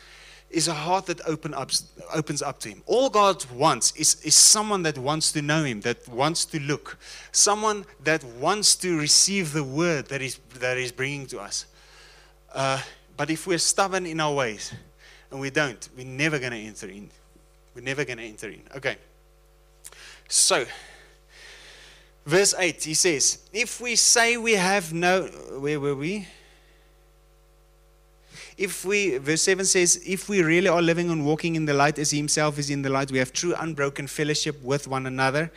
is a heart that open up, opens up to Him. All God wants is, is someone that wants to know Him, that wants to look, someone that wants to receive the word that He's, that he's bringing to us. Uh, but if we're stubborn in our ways and we don't, we're never going to enter in. We're never going to enter in. Okay. So, verse 8, he says, If we say we have no. Where were we? If we, verse 7 says, if we really are living and walking in the light as He Himself is in the light, we have true unbroken fellowship with one another.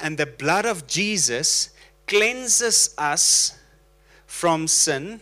And the blood of Jesus cleanses us from sin,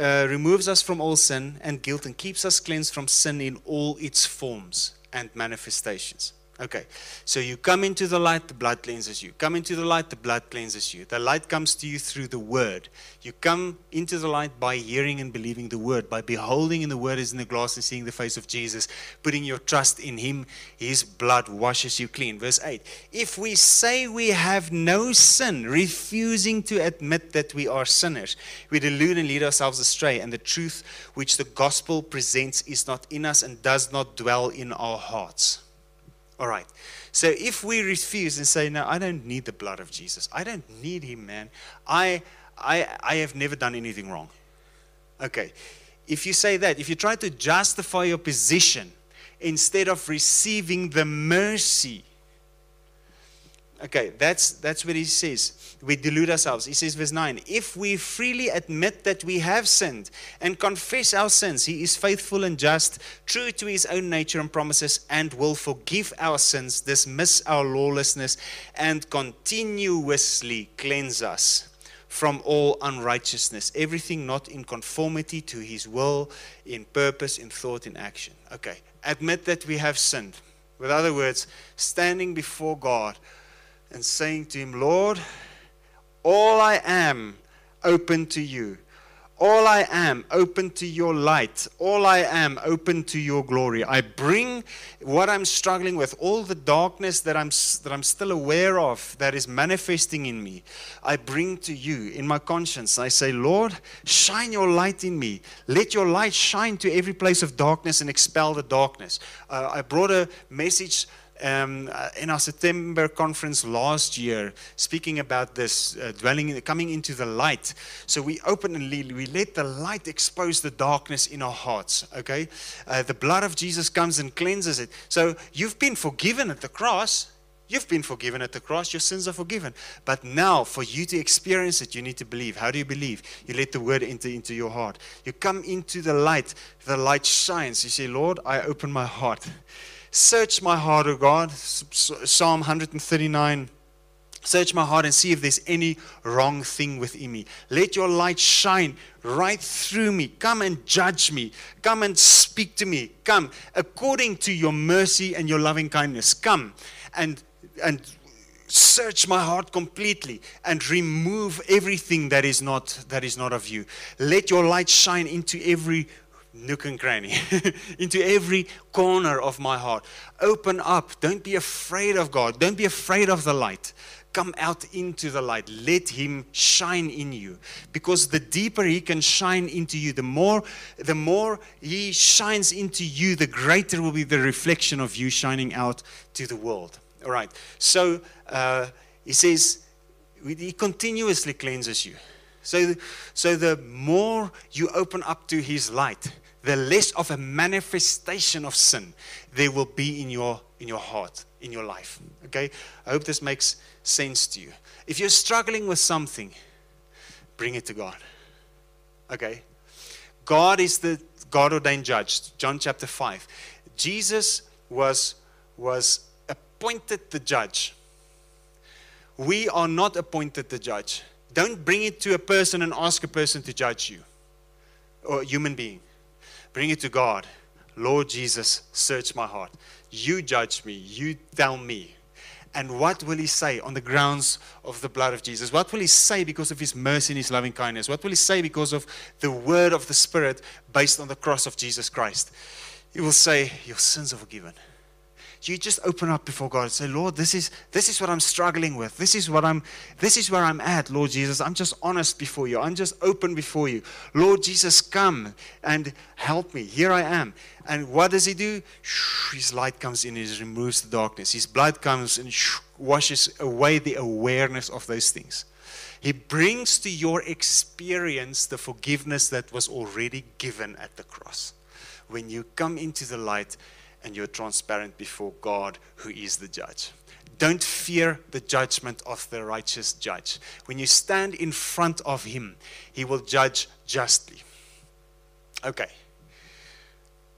uh, removes us from all sin and guilt, and keeps us cleansed from sin in all its forms and manifestations. Okay, so you come into the light, the blood cleanses you. Come into the light, the blood cleanses you. The light comes to you through the word. You come into the light by hearing and believing the word, by beholding in the word as in the glass and seeing the face of Jesus, putting your trust in him. His blood washes you clean. Verse 8 If we say we have no sin, refusing to admit that we are sinners, we delude and lead ourselves astray, and the truth which the gospel presents is not in us and does not dwell in our hearts. All right. So if we refuse and say, No, I don't need the blood of Jesus, I don't need him, man. I, I, I have never done anything wrong. Okay. If you say that, if you try to justify your position instead of receiving the mercy Okay, that's, that's what he says. We delude ourselves. He says, verse 9, if we freely admit that we have sinned and confess our sins, he is faithful and just, true to his own nature and promises, and will forgive our sins, dismiss our lawlessness, and continuously cleanse us from all unrighteousness. Everything not in conformity to his will, in purpose, in thought, in action. Okay, admit that we have sinned. With other words, standing before God and saying to Him, Lord, all I am open to you. All I am open to your light. All I am open to your glory. I bring what I'm struggling with, all the darkness that I'm, that I'm still aware of that is manifesting in me. I bring to you in my conscience. I say, Lord, shine your light in me. Let your light shine to every place of darkness and expel the darkness. Uh, I brought a message um, uh, in our September conference last year, speaking about this uh, dwelling, coming into the light. So we open and we let the light expose the darkness in our hearts. Okay, uh, the blood of Jesus comes and cleanses it. So you've been forgiven at the cross. You've been forgiven at the cross. Your sins are forgiven. But now, for you to experience it, you need to believe. How do you believe? You let the word enter into your heart. You come into the light. The light shines. You say, Lord, I open my heart. Search my heart, O God. Psalm 139. Search my heart and see if there's any wrong thing within me. Let your light shine right through me. Come and judge me. Come and speak to me. Come according to your mercy and your loving kindness. Come and and search my heart completely and remove everything that is not that is not of you. Let your light shine into every nook and cranny, *laughs* into every corner of my heart. Open up. Don't be afraid of God. Don't be afraid of the light. Come out into the light. Let Him shine in you. Because the deeper He can shine into you, the more, the more He shines into you, the greater will be the reflection of you shining out to the world. All right. So uh, He says, He continuously cleanses you. So, so the more you open up to His light, the less of a manifestation of sin there will be in your in your heart, in your life. Okay? I hope this makes sense to you. If you're struggling with something, bring it to God. Okay? God is the God ordained judge. John chapter 5. Jesus was was appointed the judge. We are not appointed the judge. Don't bring it to a person and ask a person to judge you or a human being. Bring it to God. Lord Jesus, search my heart. You judge me. You tell me. And what will he say on the grounds of the blood of Jesus? What will he say because of his mercy and his loving kindness? What will he say because of the word of the Spirit based on the cross of Jesus Christ? He will say, Your sins are forgiven you just open up before God and say, Lord, this is this is what I'm struggling with. This is what I'm this is where I'm at, Lord Jesus. I'm just honest before you. I'm just open before you. Lord Jesus, come and help me. Here I am. And what does he do? His light comes in, he removes the darkness. His blood comes and washes away the awareness of those things. He brings to your experience the forgiveness that was already given at the cross. When you come into the light, and you're transparent before God, who is the judge. Don't fear the judgment of the righteous judge. When you stand in front of him, he will judge justly. Okay.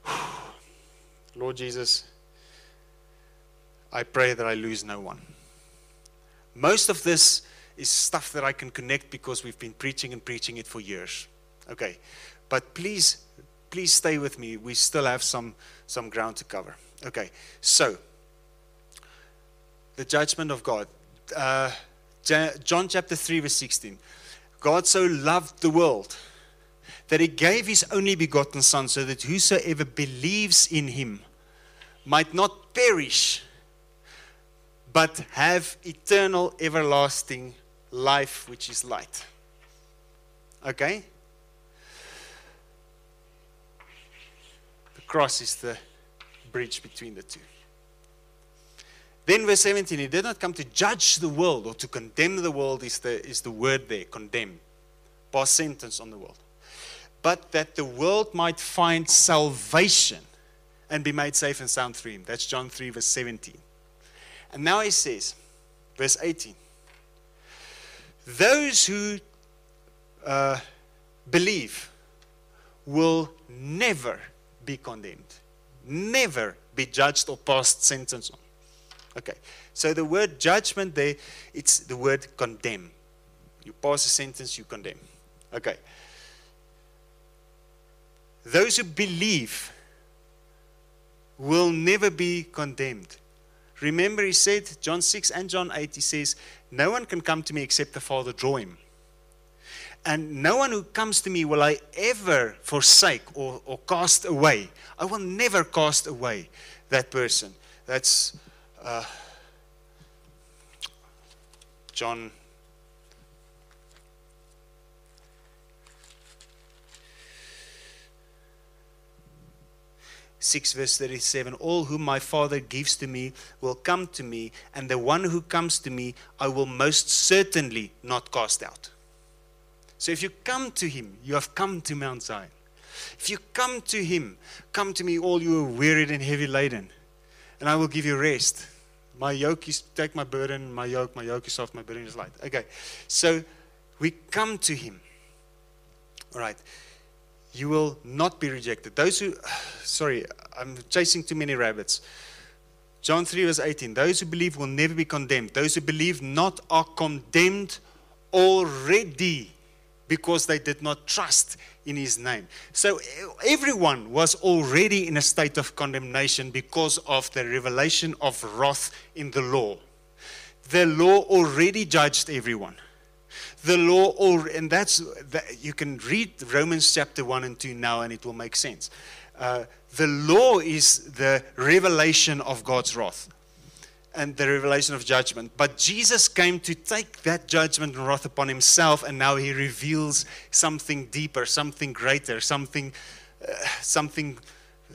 *sighs* Lord Jesus, I pray that I lose no one. Most of this is stuff that I can connect because we've been preaching and preaching it for years. Okay. But please please stay with me. We still have some, some ground to cover. Okay, so the judgment of God. Uh, John chapter 3, verse 16. God so loved the world that he gave his only begotten Son, so that whosoever believes in him might not perish, but have eternal, everlasting life, which is light. Okay? Cross is the bridge between the two. Then, verse 17, he did not come to judge the world or to condemn the world, is the, is the word there, condemn. pass sentence on the world, but that the world might find salvation and be made safe and sound through him. That's John 3, verse 17. And now he says, verse 18, those who uh, believe will never be condemned, never be judged or passed sentence on. Okay, so the word judgment there, it's the word condemn. You pass a sentence, you condemn. Okay. Those who believe will never be condemned. Remember, he said, John 6 and John 8, he says, No one can come to me except the Father draw him. And no one who comes to me will I ever forsake or, or cast away. I will never cast away that person. That's uh, John 6 verse 37 All whom my Father gives to me will come to me, and the one who comes to me I will most certainly not cast out. So if you come to him, you have come to Mount Zion. If you come to him, come to me, all you are wearied and heavy laden, and I will give you rest. My yoke is, take my burden, my yoke, my yoke is soft, my burden is light. Okay, so we come to him. All right you will not be rejected. Those who, *sighs* sorry, I'm chasing too many rabbits. John 3, verse 18. Those who believe will never be condemned. Those who believe not are condemned already because they did not trust in his name. So everyone was already in a state of condemnation because of the revelation of wrath in the law. The law already judged everyone the law, or, and that's, that, you can read Romans chapter 1 and 2 now and it will make sense. Uh, the law is the revelation of God's wrath and the revelation of judgment. But Jesus came to take that judgment and wrath upon himself, and now he reveals something deeper, something greater, something, uh, something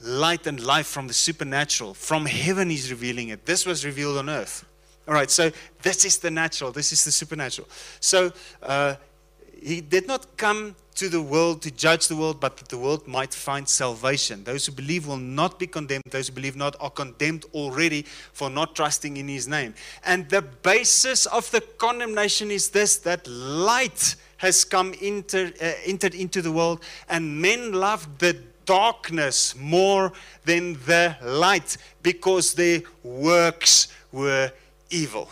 light and life from the supernatural. From heaven, he's revealing it. This was revealed on earth. All right, so this is the natural, this is the supernatural. So uh, he did not come to the world to judge the world, but that the world might find salvation. Those who believe will not be condemned. Those who believe not are condemned already for not trusting in his name. And the basis of the condemnation is this that light has come enter, uh, entered into the world, and men loved the darkness more than the light because their works were evil.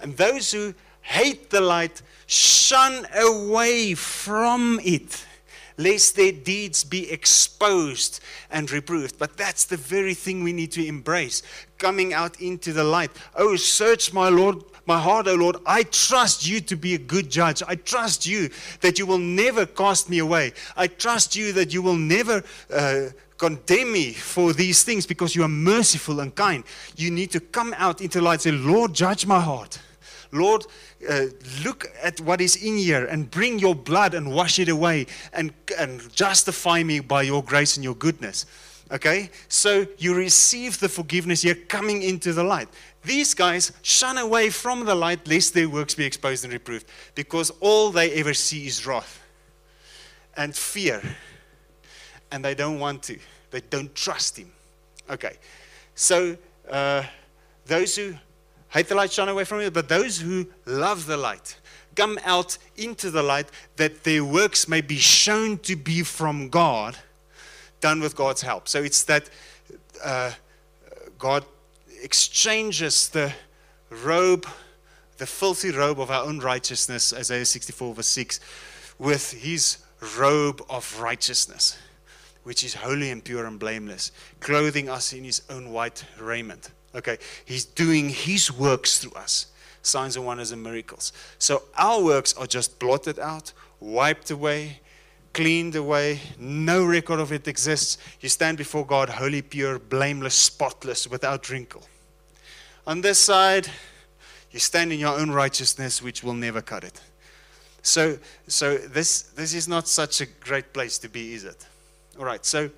And those who hate the light shun away from it, lest their deeds be exposed and reproved. But that's the very thing we need to embrace coming out into the light. Oh, search my Lord. My heart, oh Lord, I trust you to be a good judge. I trust you that you will never cast me away. I trust you that you will never uh, condemn me for these things because you are merciful and kind. You need to come out into light say, Lord, judge my heart. Lord, uh, look at what is in here and bring your blood and wash it away and, and justify me by your grace and your goodness. Okay? So you receive the forgiveness You're coming into the light. These guys shun away from the light lest their works be exposed and reproved because all they ever see is wrath and fear. And they don't want to. They don't trust him. Okay. So uh, those who hate the light shine away from it, but those who love the light come out into the light that their works may be shown to be from God, done with God's help. So it's that uh, God exchanges the robe, the filthy robe of our own righteousness, Isaiah 64, verse 6, with his robe of righteousness which is holy and pure and blameless, clothing us in his own white raiment. Okay, he's doing his works through us, signs and wonders and miracles. So our works are just blotted out, wiped away, cleaned away, no record of it exists. You stand before God, holy, pure, blameless, spotless, without wrinkle. On this side, you stand in your own righteousness, which will never cut it. So, so this, this is not such a great place to be, is it? All right, so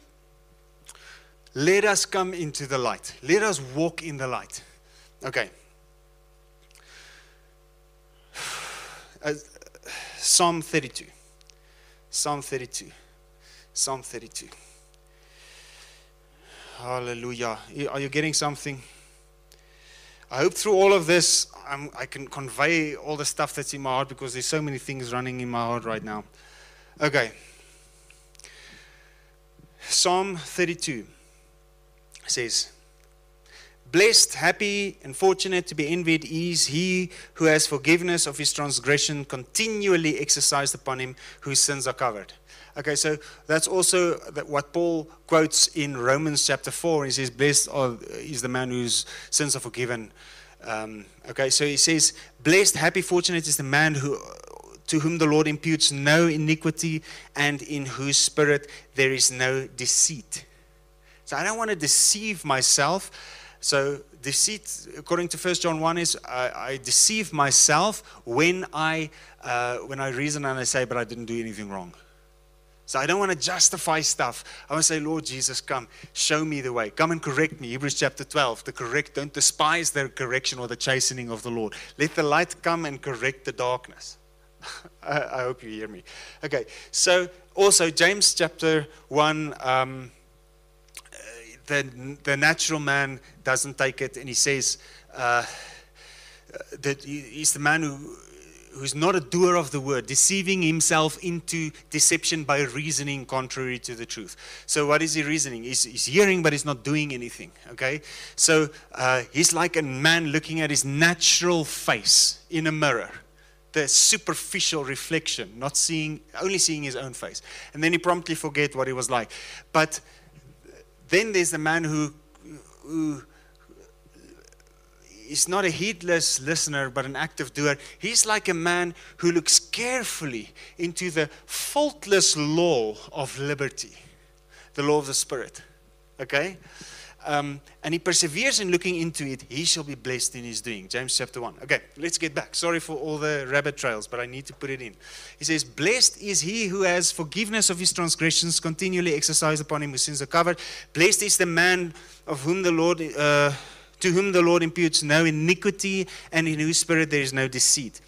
let us come into the light. Let us walk in the light. Okay. *sighs* Psalm 32. Psalm 32. Psalm 32. Hallelujah. Are you getting something? I hope through all of this, I'm, i can convey all the stuff that's in my heart because there's so many things running in my heart right now. Okay. Psalm 32 says, Blessed, happy, and fortunate to be envied is he who has forgiveness of his transgression continually exercised upon him, whose sins are covered. Okay, so that's also what Paul quotes in Romans chapter 4. He says, Blessed is the man whose sins are forgiven. Um, okay, so he says, Blessed, happy, fortunate is the man who to whom the Lord imputes no iniquity and in whose spirit there is no deceit. So I don't want to deceive myself. So deceit, according to 1 John 1, is I, I deceive myself when I, uh, when I reason and I say, but I didn't do anything wrong. So I don't want to justify stuff. I want to say, Lord Jesus, come, show me the way. Come and correct me. Hebrews chapter 12. The correct, don't despise the correction or the chastening of the Lord. Let the light come and correct the darkness. *laughs* I, hope you hear me. Okay, so also James chapter 1, um, the, the natural man doesn't take it, and he says uh, that he's the man who who's not a doer of the word, deceiving himself into deception by reasoning contrary to the truth. So, what is he reasoning? He's, he's hearing, but he's not doing anything. Okay? So, uh, he's like a man looking at his natural face in a mirror. The superficial reflection, not seeing, only seeing his own face. And then he promptly forget what he was like. But then there's the man who, who is not a heedless listener, but an active doer. He's like a man who looks carefully into the faultless law of liberty, the law of the Spirit. Okay? Um, and he perseveres in looking into it, he shall be blessed in his doing. James chapter 1. Okay, let's get back. Sorry for all the rabbit trails, but I need to put it in. He says, Blessed is he who has forgiveness of his transgressions continually exercised upon him whose sins are covered. Blessed is the man of whom the Lord. Uh, to whom the Lord imputes no iniquity, and in whose spirit there is no deceit.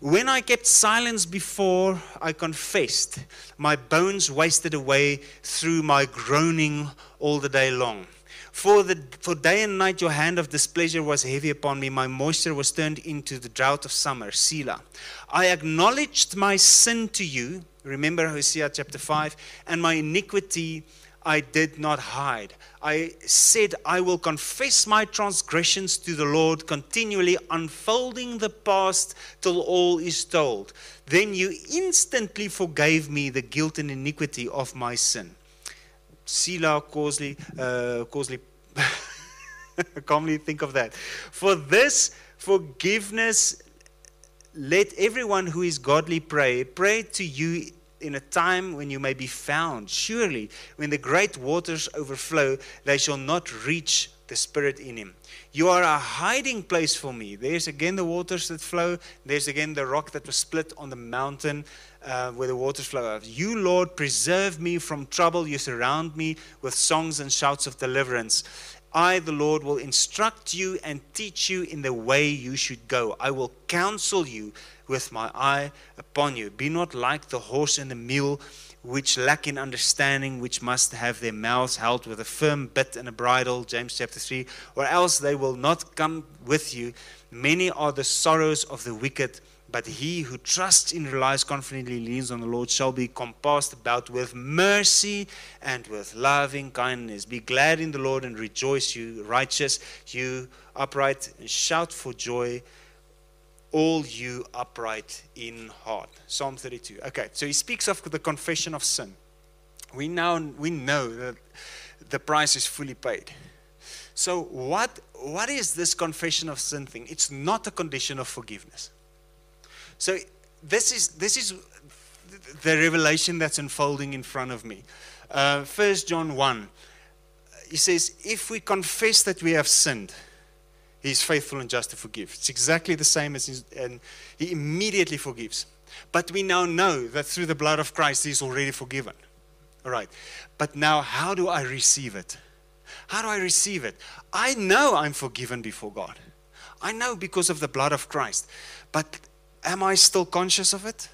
When I kept silence before I confessed, my bones wasted away through my groaning all the day long. For, the, for day and night your hand of displeasure was heavy upon me. My moisture was turned into the drought of summer. Selah. I acknowledged my sin to you. Remember Hosea chapter 5. And my iniquity I did not hide. I said, I will confess my transgressions to the Lord, continually unfolding the past till all is told. Then you instantly forgave me the guilt and iniquity of my sin. Selah Causley, uh, *laughs* calmly think of that. For this forgiveness, let everyone who is godly pray. Pray to you in a time when you may be found. Surely, when the great waters overflow, they shall not reach the Spirit in him. You are a hiding place for me. There's again the waters that flow. There's again the rock that was split on the mountain uh, where the waters flow. You, Lord, preserve me from trouble. You surround me with songs and shouts of deliverance. I, the Lord, will instruct you and teach you in the way you should go. I will counsel you with my eye upon you. Be not like the horse and the mule, which lack in understanding, which must have their mouths held with a firm bit and a bridle, James chapter 3, or else they will not come with you. Many are the sorrows of the wicked, but he who trusts and relies confidently leans on the Lord shall be compassed about with mercy and with loving kindness. Be glad in the Lord and rejoice, you righteous, you upright, and shout for joy all you upright in heart. Psalm 32. Okay, so he speaks of the confession of sin. We now we know that the price is fully paid. So what what is this confession of sin thing? It's not a condition of forgiveness. So this is this is the revelation that's unfolding in front of me. Uh, First John 1. He says, if we confess that we have sinned, He's faithful and just to forgive. It's exactly the same as his, and he immediately forgives. But we now know that through the blood of Christ, he's already forgiven. All right. But now, how do I receive it? How do I receive it? I know I'm forgiven before God. I know because of the blood of Christ. But am I still conscious of it?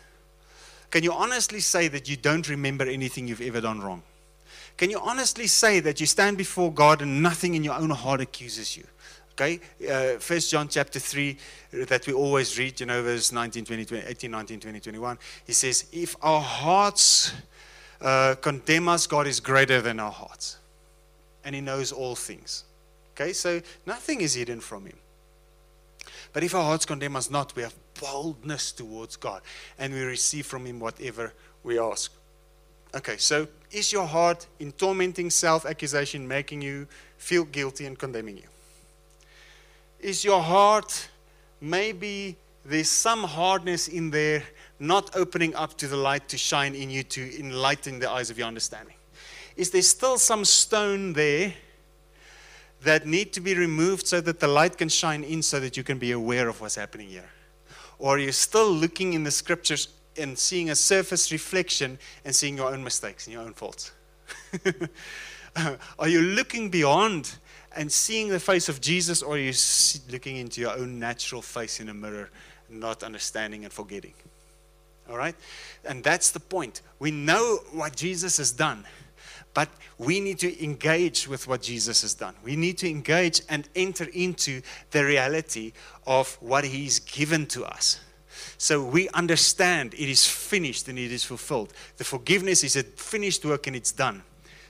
Can you honestly say that you don't remember anything you've ever done wrong? Can you honestly say that you stand before God and nothing in your own heart accuses you? Okay, uh, First John chapter 3 that we always read, you know, verse 19, 20, 20 18, 19, 20, 21. He says, If our hearts uh, condemn us, God is greater than our hearts. And He knows all things. Okay, so nothing is hidden from Him. But if our hearts condemn us not, we have boldness towards God and we receive from Him whatever we ask. Okay, so is your heart in tormenting self accusation making you feel guilty and condemning you? Is your heart maybe there's some hardness in there not opening up to the light to shine in you to enlighten the eyes of your understanding? Is there still some stone there that need to be removed so that the light can shine in so that you can be aware of what's happening here? Or are you still looking in the scriptures and seeing a surface reflection and seeing your own mistakes and your own faults? *laughs* are you looking beyond and seeing the face of Jesus, or you looking into your own natural face in a mirror, not understanding and forgetting? All right? And that's the point. We know what Jesus has done, but we need to engage with what Jesus has done. We need to engage and enter into the reality of what He's given to us. So we understand it is finished and it is fulfilled. The forgiveness is a finished work and it's done.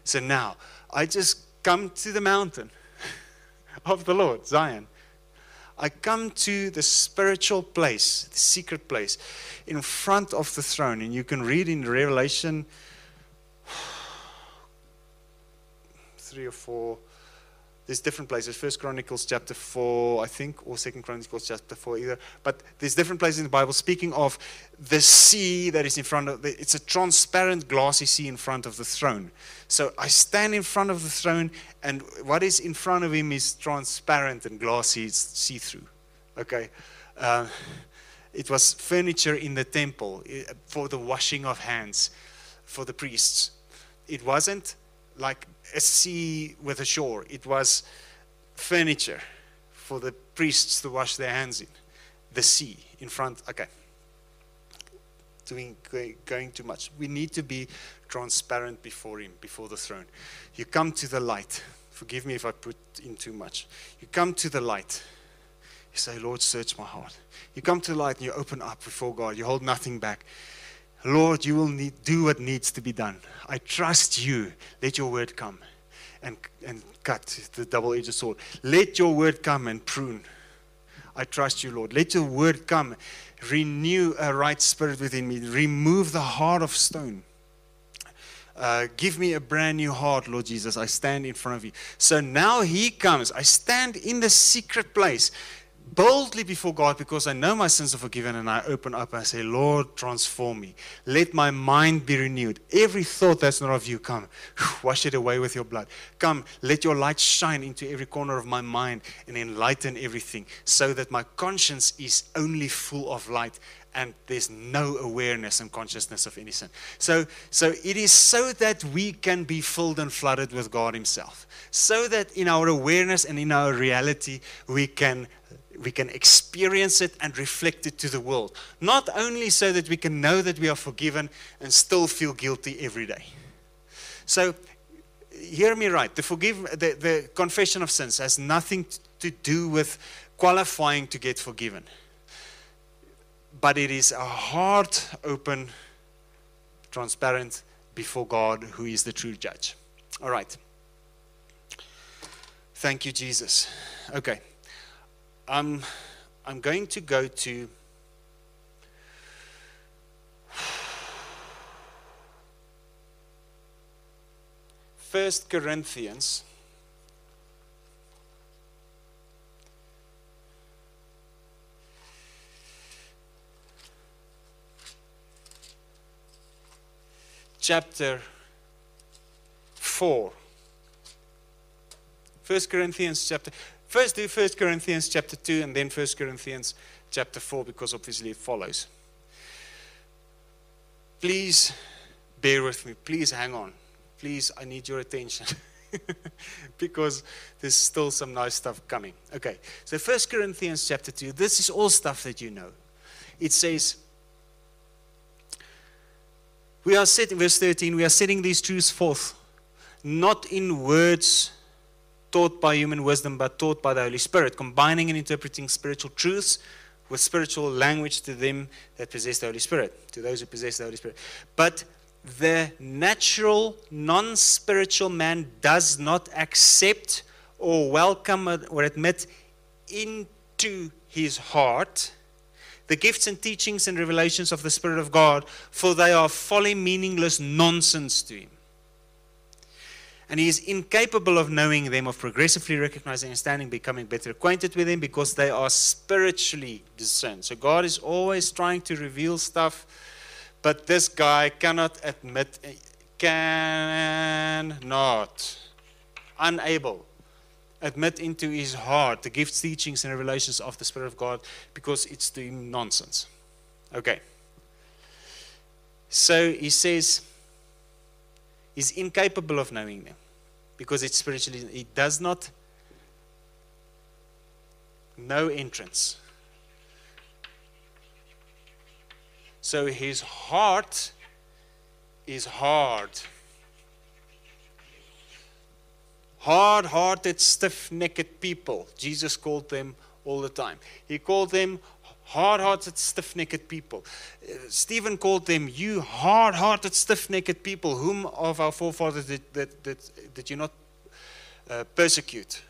So now I just come to the mountain of the Lord, Zion. I come to the spiritual place, the secret place, in front of the throne. And you can read in Revelation *sighs* 3 or 4 there's different places. First Chronicles chapter 4, I think, or Second Chronicles chapter 4 either. But there's different places in the Bible speaking of the sea that is in front of the, it's a transparent glassy sea in front of the throne. So I stand in front of the throne and what is in front of him is transparent and glassy, it's see-through. Okay. Uh, it was furniture in the temple eh, for the washing of hands for the priests. It wasn't like a sea with a shore. It was furniture for the priests to wash their hands in. The sea in front. Okay. Doing, going too much. We need to be transparent before Him, before the throne. You come to the light. Forgive me if I put in too much. You come to the light. You say, Lord, search my heart. You come to the light and you open up before God. You hold nothing back. Lord, you will need, do what needs to be done. I trust you. Let your word come and, and cut the double edged sword. Let your word come and prune. I trust you, Lord. Let your word come. Renew a right spirit within me. Remove the heart of stone. Uh, give me a brand new heart, Lord Jesus. I stand in front of you. So now he comes. I stand in the secret place boldly before God because I know my sins are forgiven and I open up and I say, Lord, transform me. Let my mind be renewed. Every thought that's not of you, come, wash it away with your blood. Come, let your light shine into every corner of my mind and enlighten everything so that my conscience is only full of light and there's no awareness and consciousness of any sin. So, so it is so that we can be filled and flooded with God Himself. So that in our awareness and in our reality, we can we can experience it and reflect it to the world. Not only so that we can know that we are forgiven and still feel guilty every day. So, hear me right. The, forgive, the, the confession of sins has nothing to do with qualifying to get forgiven. But it is a heart open, transparent before God, who is the true judge. All right. Thank you, Jesus. Okay. I'm, I'm going to go to *sighs* First Corinthians. Chapter 4. First Corinthians chapter First do 1 Corinthians chapter 2 and then 1 Corinthians chapter 4 because obviously it follows. Please bear with me. Please hang on. Please, I need your attention. *laughs* because there's still some nice stuff coming. Okay, so 1 Corinthians chapter 2, this is all stuff that you know. It says, We are setting, verse 13, we are setting these truths forth, not in words taught by human wisdom, but taught by the Holy Spirit, combining and interpreting spiritual truths with spiritual language to them that possess the Holy Spirit, to those who possess the Holy Spirit. But the natural, non spiritual man does not accept or welcome or admit into his heart the gifts and teachings and revelations of the Spirit of God, for they are folly, meaningless nonsense to him. And he is incapable of knowing them, of progressively recognizing and standing, becoming better acquainted with them, because they are spiritually discerned. So God is always trying to reveal stuff, but this guy cannot admit, cannot, unable admit into his heart the gifts, teachings, and revelations of the Spirit of God because it's him nonsense. Okay. So he says he's incapable of knowing them because it's spiritually, he does not know entrance. So his heart is hard hard hearted, stiff necked people. Jesus called them all the time. He called them hard hearted, stiff necked people. Uh, Stephen called them, You hard hearted, stiff necked people, whom of our forefathers did, did, did, did you not uh, persecute?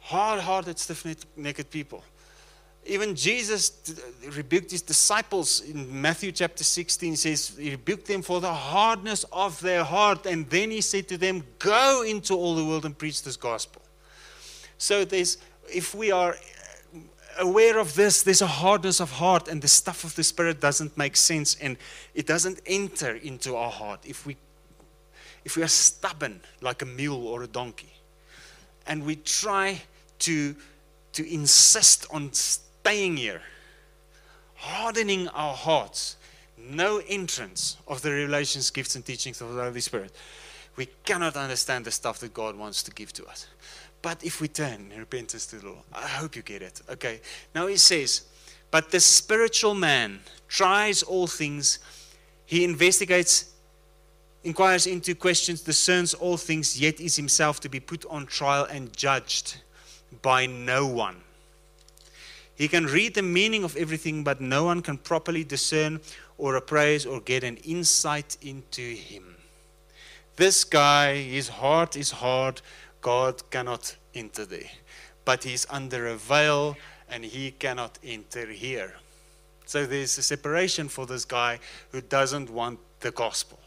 Hard hearted, stiff necked people. Even Jesus rebuked his disciples in Matthew chapter 16. Says, He rebuked them for the hardness of their heart. And then he said to them, Go into all the world and preach this gospel. So there's, if we are aware of this, there's a hardness of heart, and the stuff of the Spirit doesn't make sense and it doesn't enter into our heart. If we if we are stubborn like a mule or a donkey, and we try to to insist on staying here, hardening our hearts, no entrance of the revelations, gifts, and teachings of the Holy Spirit, we cannot understand the stuff that God wants to give to us. But if we turn in repentance to the Lord, I hope you get it. Okay. Now he says, But the spiritual man tries all things, he investigates, inquires into questions, discerns all things, yet is himself to be put on trial and judged by no one. He can read the meaning of everything, but no one can properly discern or appraise or get an insight into him. This guy, his heart is hard. God cannot enter there. But he's under a veil and he cannot enter here. So there's a separation for this guy who doesn't want the gospel.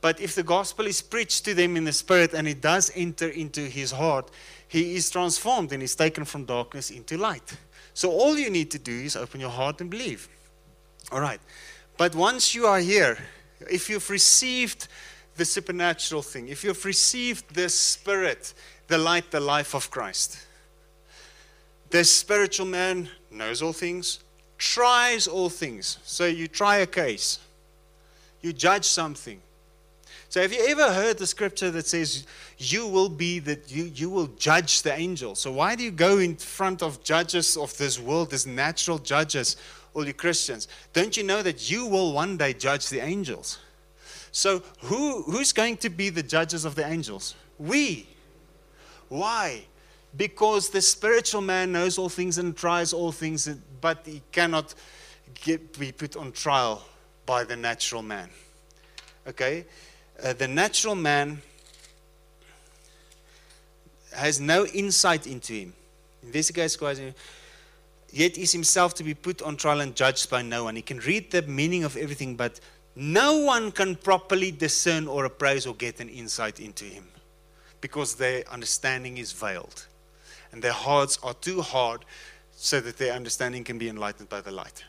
But if the gospel is preached to them in the spirit and it does enter into his heart, he is transformed and is taken from darkness into light. So all you need to do is open your heart and believe. All right. But once you are here, if you've received the supernatural thing, if you've received the Spirit, the light, the life of Christ, the spiritual man knows all things, tries all things. So you try a case, you judge something. So have you ever heard the scripture that says you will be that you, you will judge the angels. So why do you go in front of judges of this world, these natural judges, all you Christians? Don't you know that you will one day judge the angels? So who, who's going to be the judges of the angels? We. Why? Because the spiritual man knows all things and tries all things, but he cannot get, be put on trial by the natural man. Okay? Uh, the natural man has no insight into him. Investigates questions, yet is himself to be put on trial and judged by no one. He can read the meaning of everything, but no one can properly discern or appraise or get an insight into him because their understanding is veiled and their hearts are too hard so that their understanding can be enlightened by the light.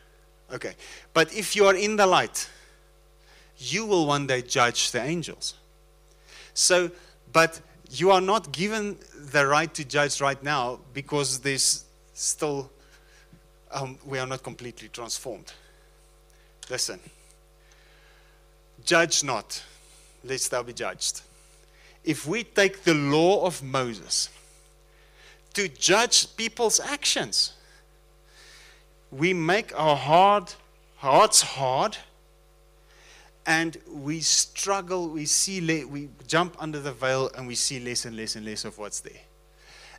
Okay, but if you are in the light, you will one day judge the angels. So, but you are not given the right to judge right now because there's still, um, we are not completely transformed. Listen, judge not, lest thou be judged. If we take the law of Moses to judge people's actions, we make our hard, hearts hard And we struggle, we see, le- we jump under the veil and we see less and less and less of what's there.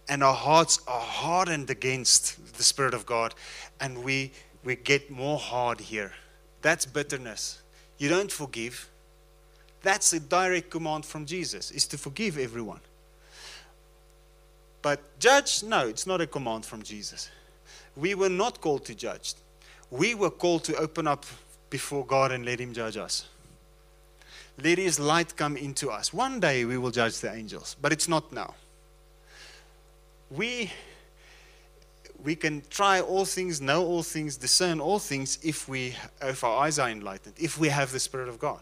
And our hearts are hardened against the Spirit of God, and we, we get more hard here. That's bitterness. You don't forgive. That's a direct command from Jesus, is to forgive everyone. But judge, no, it's not a command from Jesus. We were not called to judge. We were called to open up before God and let Him judge us. Let His light come into us. One day we will judge the angels, but it's not now. We, we can try all things, know all things, discern all things if, we, if our eyes are enlightened, if we have the Spirit of God.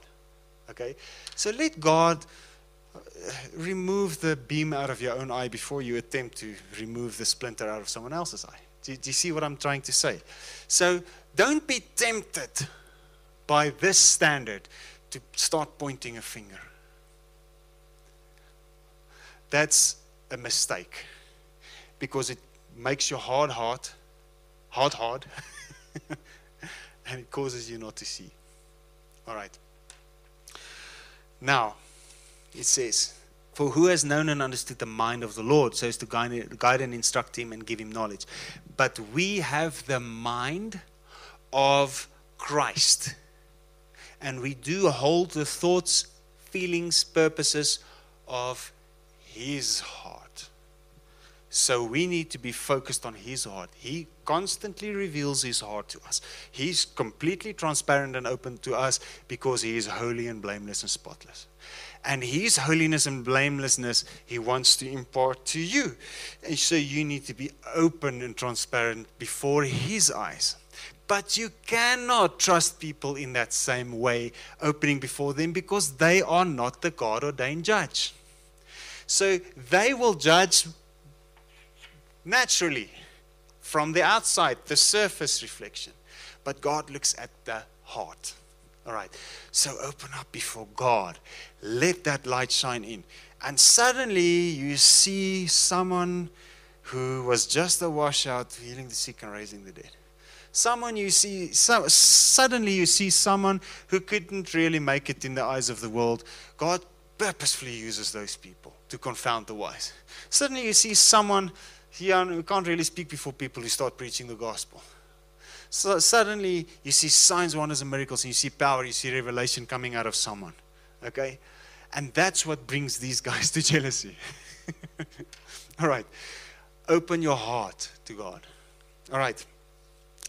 Okay? So let God uh, remove the beam out of your own eye before you attempt to remove the splinter out of someone else's eye. Do, do you see what I'm trying to say? So don't be tempted by this standard to start pointing a finger. That's a mistake because it makes your hard heart hard, hard, *laughs* and it causes you not to see. All right. Now, it says, For who has known and understood the mind of the Lord so as to guide, guide and instruct him and give him knowledge? But we have the mind of Christ. And we do hold the thoughts, feelings, purposes of his heart. So we need to be focused on his heart. He constantly reveals his heart to us. He's completely transparent and open to us because he is holy and blameless and spotless. And his holiness and blamelessness, he wants to impart to you. And so you need to be open and transparent before his eyes. But you cannot trust people in that same way, opening before them, because they are not the God ordained judge. So they will judge naturally from the outside, the surface reflection. But God looks at the heart. All right. So open up before God. Let that light shine in. And suddenly you see someone who was just a washout, healing the sick and raising the dead. Someone you see, so, suddenly you see someone who couldn't really make it in the eyes of the world. God purposefully uses those people to confound the wise. Suddenly you see someone here we can't really speak before people who start preaching the gospel. So suddenly you see signs, wonders, and miracles, and you see power, you see revelation coming out of someone. Okay? And that's what brings these guys to jealousy. *laughs* All right. Open your heart to God. All right.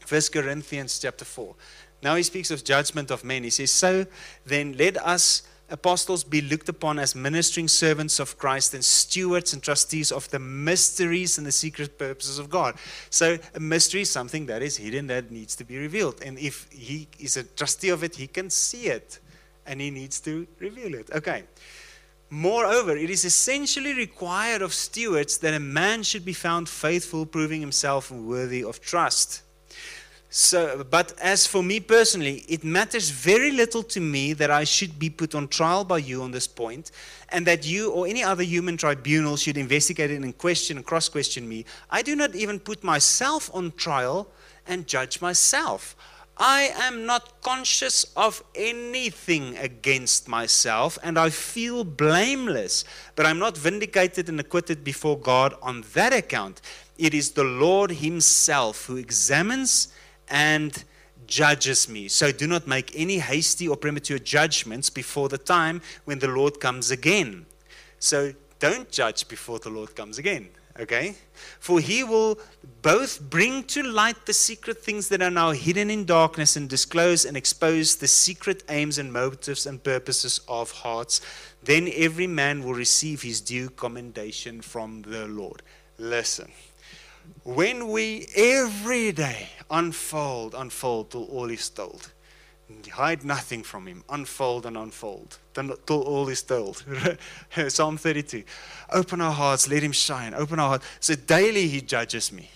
First Corinthians chapter 4. Now he speaks of judgment of men. He says, So then let us apostles be looked upon as ministering servants of Christ and stewards and trustees of the mysteries and the secret purposes of God. So, a mystery is something that is hidden that needs to be revealed. And if he is a trustee of it, he can see it and he needs to reveal it. Okay. Moreover, it is essentially required of stewards that a man should be found faithful, proving himself worthy of trust. So, but as for me personally, it matters very little to me that I should be put on trial by you on this point, and that you or any other human tribunal should investigate it and question and cross question me. I do not even put myself on trial and judge myself. I am not conscious of anything against myself, and I feel blameless, but I'm not vindicated and acquitted before God on that account. It is the Lord Himself who examines and judges me. So do not make any hasty or premature judgments before the time when the Lord comes again. So don't judge before the Lord comes again. Okay? For he will both bring to light the secret things that are now hidden in darkness and disclose and expose the secret aims and motives and purposes of hearts. Then every man will receive his due commendation from the Lord. Listen. When we every day unfold, unfold till all is told, hide nothing from Him, unfold and unfold till all is told. *laughs* Psalm 32. Open our hearts, let Him shine. Open our hearts. So daily He judges me.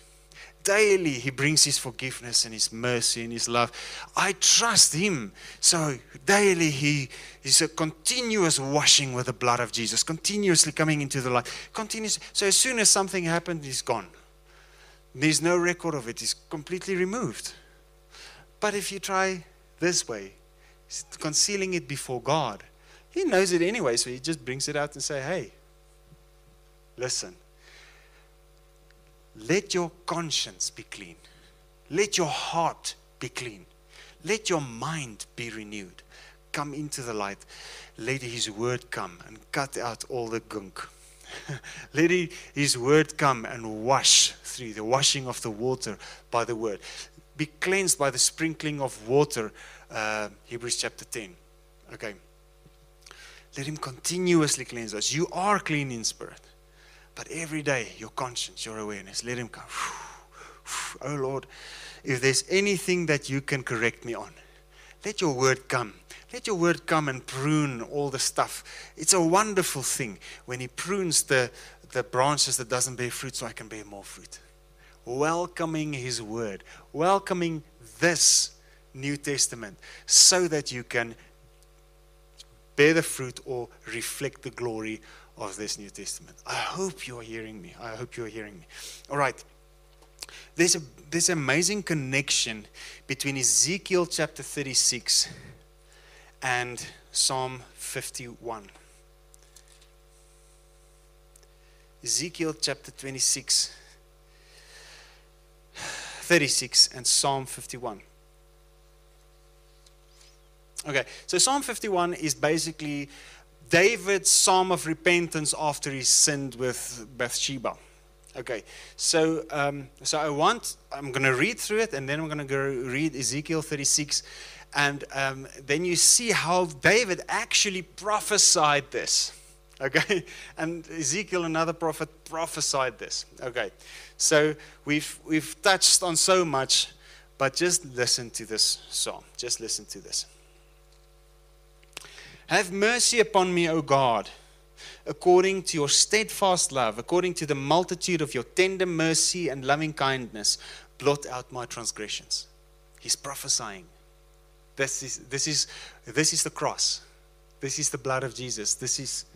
Daily He brings His forgiveness and His mercy and His love. I trust Him. So daily He is a continuous washing with the blood of Jesus, continuously coming into the light. Continuous. So as soon as something happened, He's gone. There's no record of it, it's completely removed. But if you try this way, concealing it before God. He knows it anyway, so he just brings it out and say, "Hey, listen. Let your conscience be clean. Let your heart be clean. Let your mind be renewed. Come into the light. Let His word come and cut out all the gunk. *laughs* Let His word come and wash through the washing of the water by the word. Be cleansed by the sprinkling of water. Uh, Hebrews chapter 10. Okay. Let Him continuously cleanse us. You are clean in spirit. But every day, your conscience, your awareness, let Him come. *sighs* Oh Lord, if there's anything that you can correct me on, let your word come. Let your word come and prune all the stuff. It's a wonderful thing when He prunes the, the branches that doesn't bear fruit so I can bear more fruit. Welcoming His word, welcoming this New Testament so that you can bear the fruit or reflect the glory of this New Testament. I hope you're hearing me. I hope you're hearing me. All right. There's a an amazing connection between Ezekiel chapter 36 and Psalm 51. Ezekiel chapter 26 36 and Psalm 51. Okay, so Psalm 51 is basically David's psalm of repentance after he sinned with Bathsheba. Okay, so um, so I want I'm going to read through it, and then I'm going to go read Ezekiel 36, and um, then you see how David actually prophesied this. *laughs* Okay, and Ezekiel, another prophet, prophesied this. Okay, so we've we've touched on so much, but just listen to this psalm. Just listen to this. Have mercy upon me, O God, according to your steadfast love, according to the multitude of your tender mercy and loving kindness, blot out my transgressions. He's prophesying. This is, this is, this is the cross. This is the blood of Jesus. This is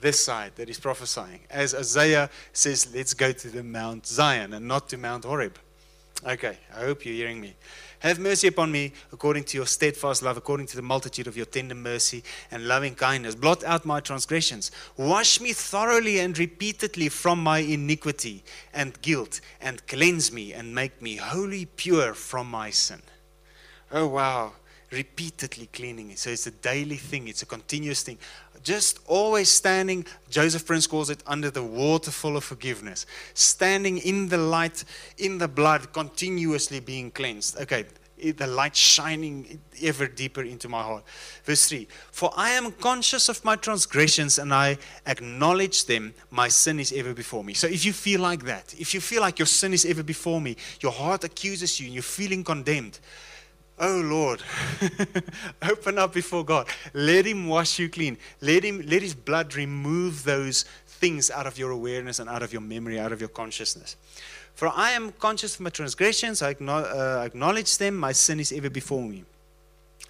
this side that he's prophesying. As Isaiah says, let's go to the Mount Zion and not to Mount Horeb. Okay, I hope you're hearing me. Have mercy upon me according to your steadfast love, according to the multitude of your tender mercy and loving kindness. Blot out my transgressions. Wash me thoroughly and repeatedly from my iniquity and guilt, and cleanse me and make me wholly pure from my sin. Oh, wow. Repeatedly cleaning. It. So it's a daily thing, it's a continuous thing just always standing, Joseph Prince calls it under the waterfall of forgiveness, standing in the light, in the blood, continuously being cleansed. Okay, the light shining ever deeper into my heart. Verse 3 For I am conscious of my transgressions and I acknowledge them, my sin is ever before me. So if you feel like that, if you feel like your sin is ever before me, your heart accuses you and you're feeling condemned, Oh Lord, *laughs* open up before God. Let Him wash you clean. Let Him let His blood remove those things out of your awareness and out of your memory, out of your consciousness. For I am conscious of my transgressions, I uh, acknowledge them, my sin is ever before me.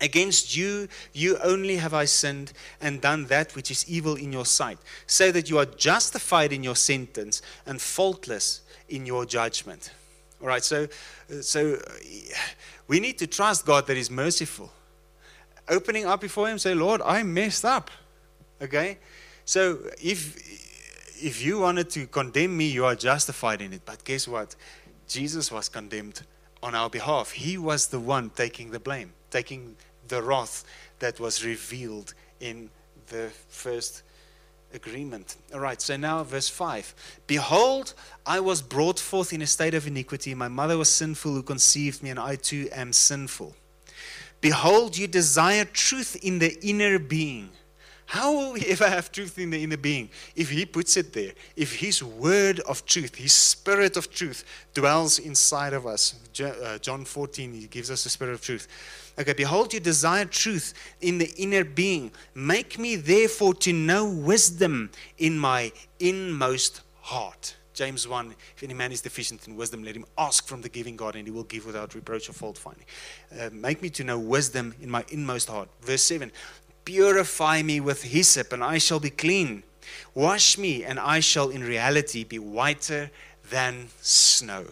Against you, you only have I sinned and done that which is evil in your sight, so that you are justified in your sentence and faultless in your judgment. All right, so, so we need to trust God that He's merciful. Opening up before Him, say, Lord, I messed up. Okay? So if if you wanted to condemn me, you are justified in it. But guess what? Jesus was condemned on our behalf. He was the one taking the blame, taking the wrath that was revealed in the first agreement. All right, so now verse 5. Behold, I was brought forth in a state of iniquity. My mother was sinful who conceived me, and I too am sinful. Behold, you desire truth in the inner being. How will we ever have truth in the inner being? If He puts it there, if His word of truth, His spirit of truth dwells inside of us. Uh, John 14, He gives us the spirit of truth. Okay, behold, you desire truth in the inner being. Make me therefore to know wisdom in my inmost heart. James 1 If any man is deficient in wisdom, let him ask from the giving God, and he will give without reproach or fault finding. Uh, make me to know wisdom in my inmost heart. Verse 7 Purify me with hyssop, and I shall be clean. Wash me, and I shall in reality be whiter than snow.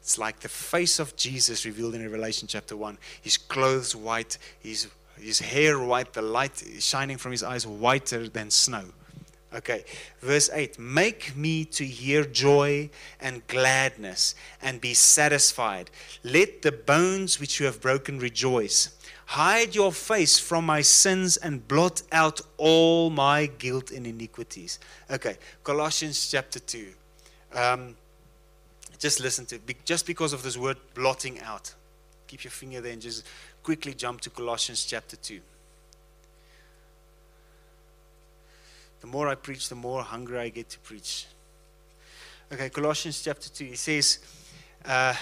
It's like the face of Jesus revealed in Revelation chapter 1. His clothes white, his his hair white, the light shining from his eyes whiter than snow. Okay, verse 8 Make me to hear joy and gladness and be satisfied. Let the bones which you have broken rejoice. Hide your face from my sins and blot out all my guilt and iniquities. Okay, Colossians chapter 2. Um, just listen to it. Just because of this word blotting out. Keep your finger there and just quickly jump to Colossians chapter 2. The more I preach, the more hungry I get to preach. Okay, Colossians chapter 2. He says, uh,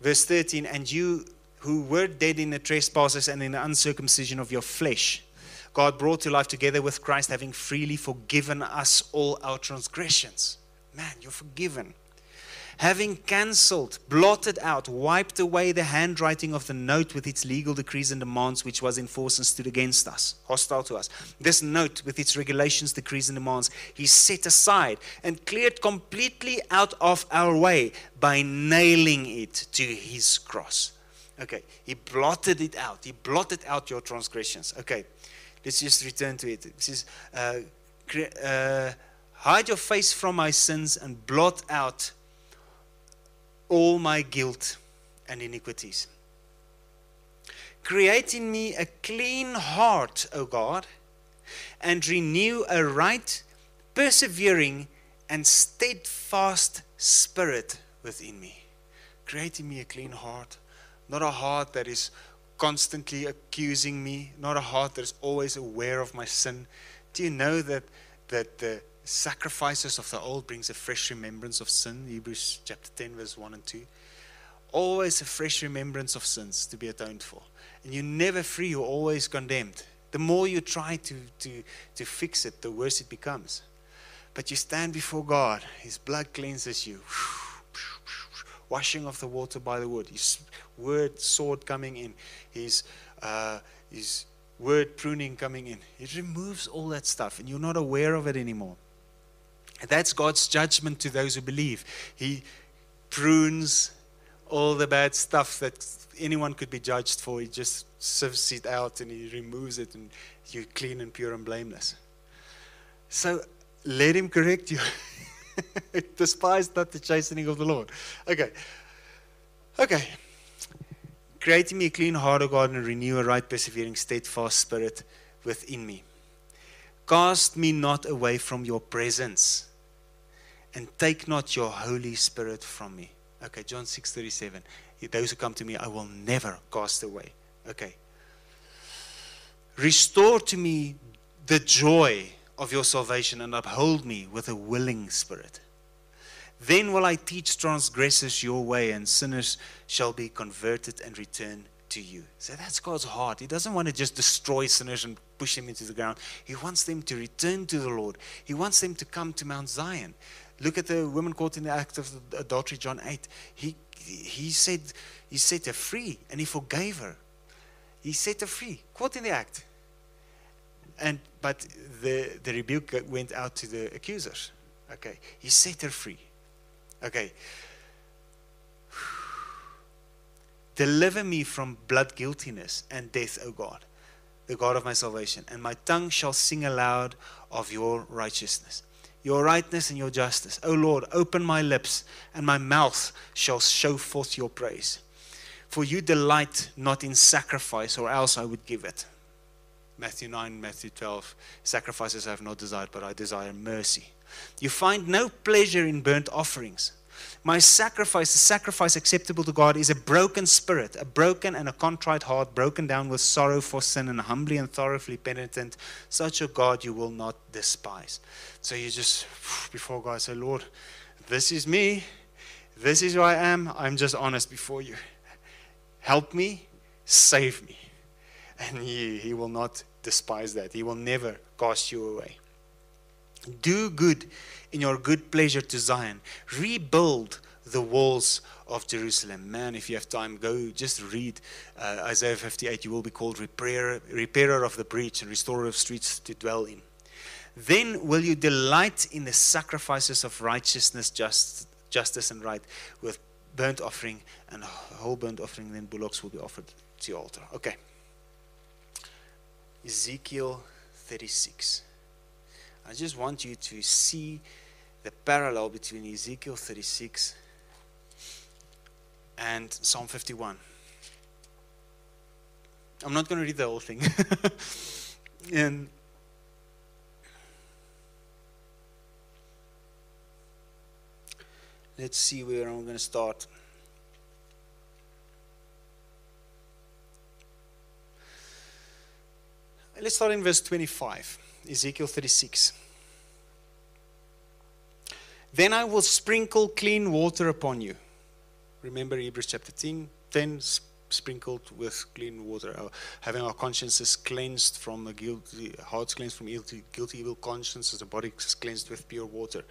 verse 13, And you who were dead in the trespasses and in the uncircumcision of your flesh, God brought to life together with Christ, having freely forgiven us all our transgressions. Man, you're forgiven having cancelled, blotted out, wiped away the handwriting of the note with its legal decrees and demands which was in force and stood against us, hostile to us. This note with its regulations, decrees, and demands, he set aside and cleared completely out of our way by nailing it to his cross. Okay, he blotted it out. He blotted out your transgressions. Okay, let's just return to it. This is. uh, uh, hide your face from my sins and blot out all my guilt and iniquities. Create in me a clean heart, O God, and renew a right, persevering, and steadfast spirit within me. Create in me a clean heart, not a heart that is constantly accusing me, not a heart that is always aware of my sin. Do you know that, that the sacrifices of the old brings a fresh remembrance of sin. Hebrews chapter 10, verse 1 and 2. Always a fresh remembrance of sins to be atoned for. And you're never free, you're always condemned. The more you try to, to, to fix it, the worse it becomes. But you stand before God, His blood cleanses you. *sighs* Washing off the water by the wood, His word, sword coming in, His, uh, His word pruning coming in. It removes all that stuff, and you're not aware of it anymore. That's God's judgment to those who believe. He prunes all the bad stuff that anyone could be judged for. He just sifts it out and he removes it, and you're clean and pure and blameless. So let him correct you. *laughs* Despise not the chastening of the Lord. Okay. Okay. Create in me a clean heart, O God, and renew a right, persevering, steadfast spirit within me. Cast me not away from your presence and take not your Holy Spirit from me. Okay, John 6 37. Those who come to me, I will never cast away. Okay. Restore to me the joy of your salvation and uphold me with a willing spirit. Then will I teach transgressors your way, and sinners shall be converted and return to you. So that's God's heart. He doesn't want to just destroy sinners and push them into the ground. He wants them to return to the Lord. He wants them to come to Mount Zion. Look at the woman caught in the act of adultery, John 8. He, he, said, he set her free and he forgave her. He set her free, caught in the act. And, but the, the rebuke went out to the accusers. Okay. He set her free. Okay. Deliver me from blood guiltiness and death, O God, the God of my salvation, and my tongue shall sing aloud of your righteousness your rightness and your justice. O Lord, open my lips, and my mouth shall show forth your praise. For you delight not in sacrifice, or else I would give it. Matthew 9, Matthew 12. Sacrifices I have not desired, but I desire mercy. You find no pleasure in burnt offerings. My sacrifice, the sacrifice acceptable to God, is a broken spirit, a broken and a contrite heart, broken down with sorrow for sin, and humbly and thoroughly penitent. Such a God you will not despise. So you just, *sighs* before God, say, Lord, this is me. This is who I am. I'm just honest before you. Help me, save me. And he, he will not despise that. He will never cast you away. Do good in your good pleasure to Zion. Rebuild the walls of Jerusalem. Man, if you have time, go just read uh, Isaiah 58. You will be called repairer, repairer of the breach and restorer of streets to dwell in. Then will you delight in the sacrifices of righteousness, just, justice, and right, with burnt offering and whole burnt offering. Then bullocks will be offered to your altar. Okay. Ezekiel 36. I just want you to see the parallel between Ezekiel 36 and Psalm 51. I'm not going to read the whole thing. *laughs* and let's see where I'm going to start. Let's start in verse 25, Ezekiel 36. Then I will sprinkle clean water upon you. Remember Hebrews chapter 10, 10 sprinkled with clean water, uh, having our consciences cleansed from a guilty, hearts cleansed from guilty, guilty evil consciences, the body cleansed with pure water.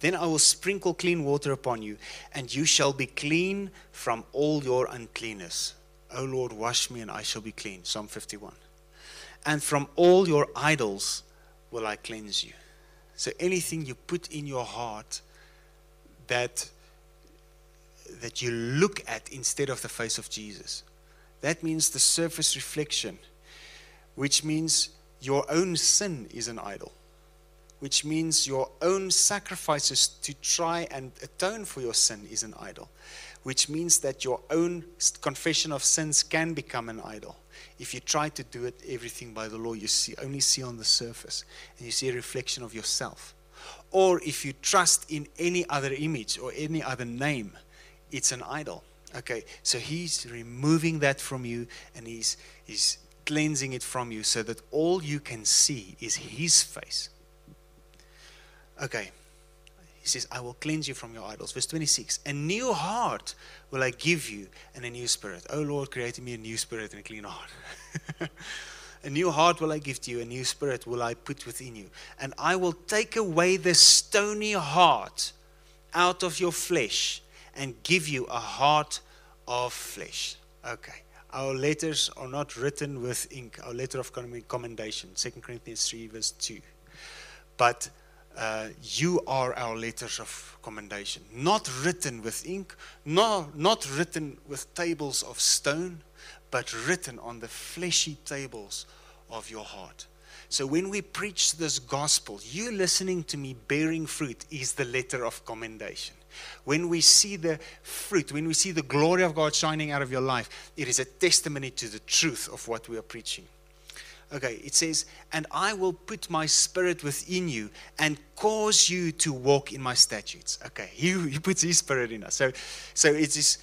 Then I will sprinkle clean water upon you, and you shall be clean from all your uncleanness. O Lord, wash me, and I shall be clean. Psalm 51 and from all your idols will I cleanse you. So anything you put in your heart that that you look at instead of the face of Jesus. That means the surface reflection, which means your own sin is an idol, which means your own sacrifices to try and atone for your sin is an idol, which means that your own confession of sins can become an idol if you try to do it everything by the law, you see only see on the surface and you see a reflection of yourself. Or if you trust in any other image or any other name, it's an idol. Okay, so he's removing that from you and he's he's cleansing it from you so that all you can see is his face. Okay, he says, I will cleanse you from your idols. Verse 26 A new heart will I give you, and a new spirit. Oh Lord, create me a new spirit and a clean heart. *laughs* a new heart will I give to you, a new spirit will I put within you. And I will take away the stony heart out of your flesh and give you a heart of flesh. Okay. Our letters are not written with ink. Our letter of commendation, 2 Corinthians 3, verse 2. But uh, you are our letters of commendation, not written with ink, no, not written with tables of stone, but written on the fleshy tables of your heart. So when we preach this gospel, you listening to me bearing fruit is the letter of commendation. When we see the fruit, when we see the glory of God shining out of your life, it is a testimony to the truth of what we are preaching. Okay, it says, And I will put my spirit within you and cause you to walk in my statutes. Okay, he, *laughs* he puts his spirit in us. So, so it is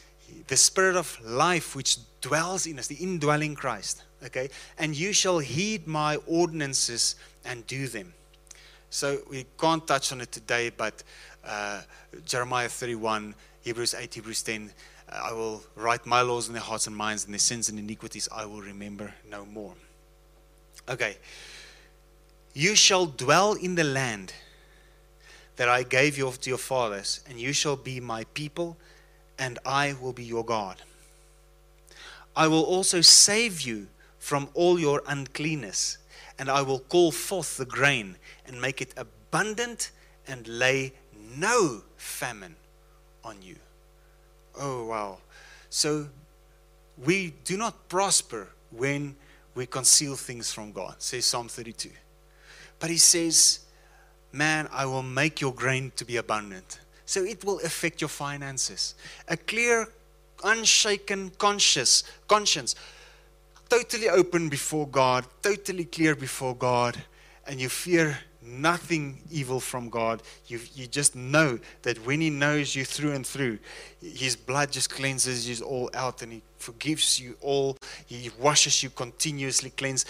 the spirit of life which dwells in us, the indwelling Christ. Okay, and you shall heed my ordinances and do them. So we can't touch on it today, but uh, Jeremiah 31, Hebrews 8, Hebrews 10. Uh, I will write my laws in their hearts and minds, and their sins and iniquities I will remember no more. Okay. You shall dwell in the land that I gave you to your fathers, and you shall be my people, and I will be your God. I will also save you from all your uncleanness, and I will call forth the grain and make it abundant and lay no famine on you. Oh, wow. So we do not prosper when we conceal things from God, says Psalm 32. But he says, Man, I will make your grain to be abundant. So it will affect your finances. A clear, unshaken conscious conscience, totally open before God, totally clear before God, and you fear nothing evil from God. You, you just know that when He knows you through and through, His blood just cleanses you all out and He forgives you all. He washes you continuously, cleanse.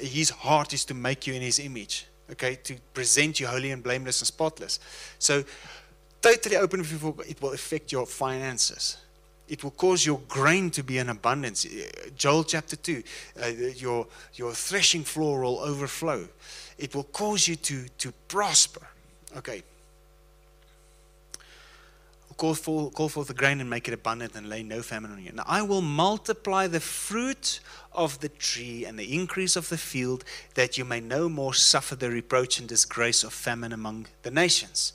His heart is to make you in His image, okay, to present you holy and blameless and spotless. So, totally open before it will affect your finances. It will cause your grain to be in abundance. Joel chapter 2, uh, your, your threshing floor will overflow it will cause you to, to prosper. Okay. Call for, call forth the grain and make it abundant and lay no famine on you. Now I will multiply the fruit of the tree and the increase of the field, that you may no more suffer the reproach and disgrace of famine among the nations.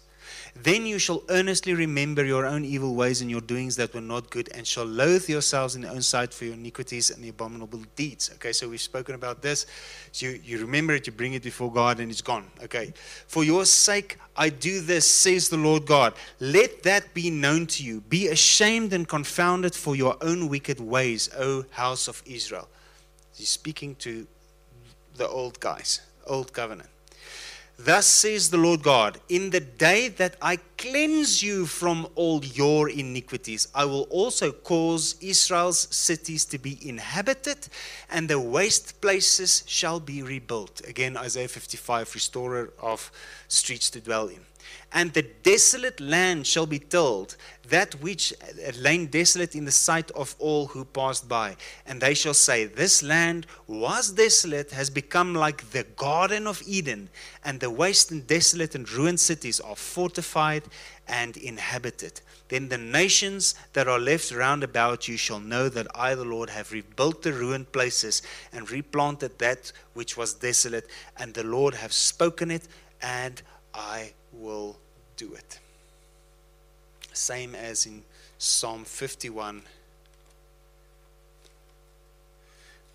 Then you shall earnestly remember your own evil ways and your doings that were not good, and shall loathe yourselves in your own sight for your iniquities and the abominable deeds. Okay, so we've spoken about this. So you, you remember it, you bring it before God, and it's gone. Okay. For your sake I do this, says the Lord God. Let that be known to you. Be ashamed and confounded for your own wicked ways, O house of Israel. He's speaking to the old guys, old covenant. Thus says the Lord God, in the day that I cleanse you from all your iniquities, I will also cause Israel's cities to be inhabited, and the waste places shall be rebuilt. Again, Isaiah 55, restorer of streets to dwell in. And the desolate land shall be tilled, that which uh, lain desolate in the sight of all who passed by. And they shall say, This land was desolate, has become like the Garden of Eden, and the waste and desolate and ruined cities are fortified and inhabited. Then the nations that are left round about you shall know that I, the Lord, have rebuilt the ruined places and replanted that which was desolate, and the Lord have spoken it, and I will do it. Same as in Psalm 51,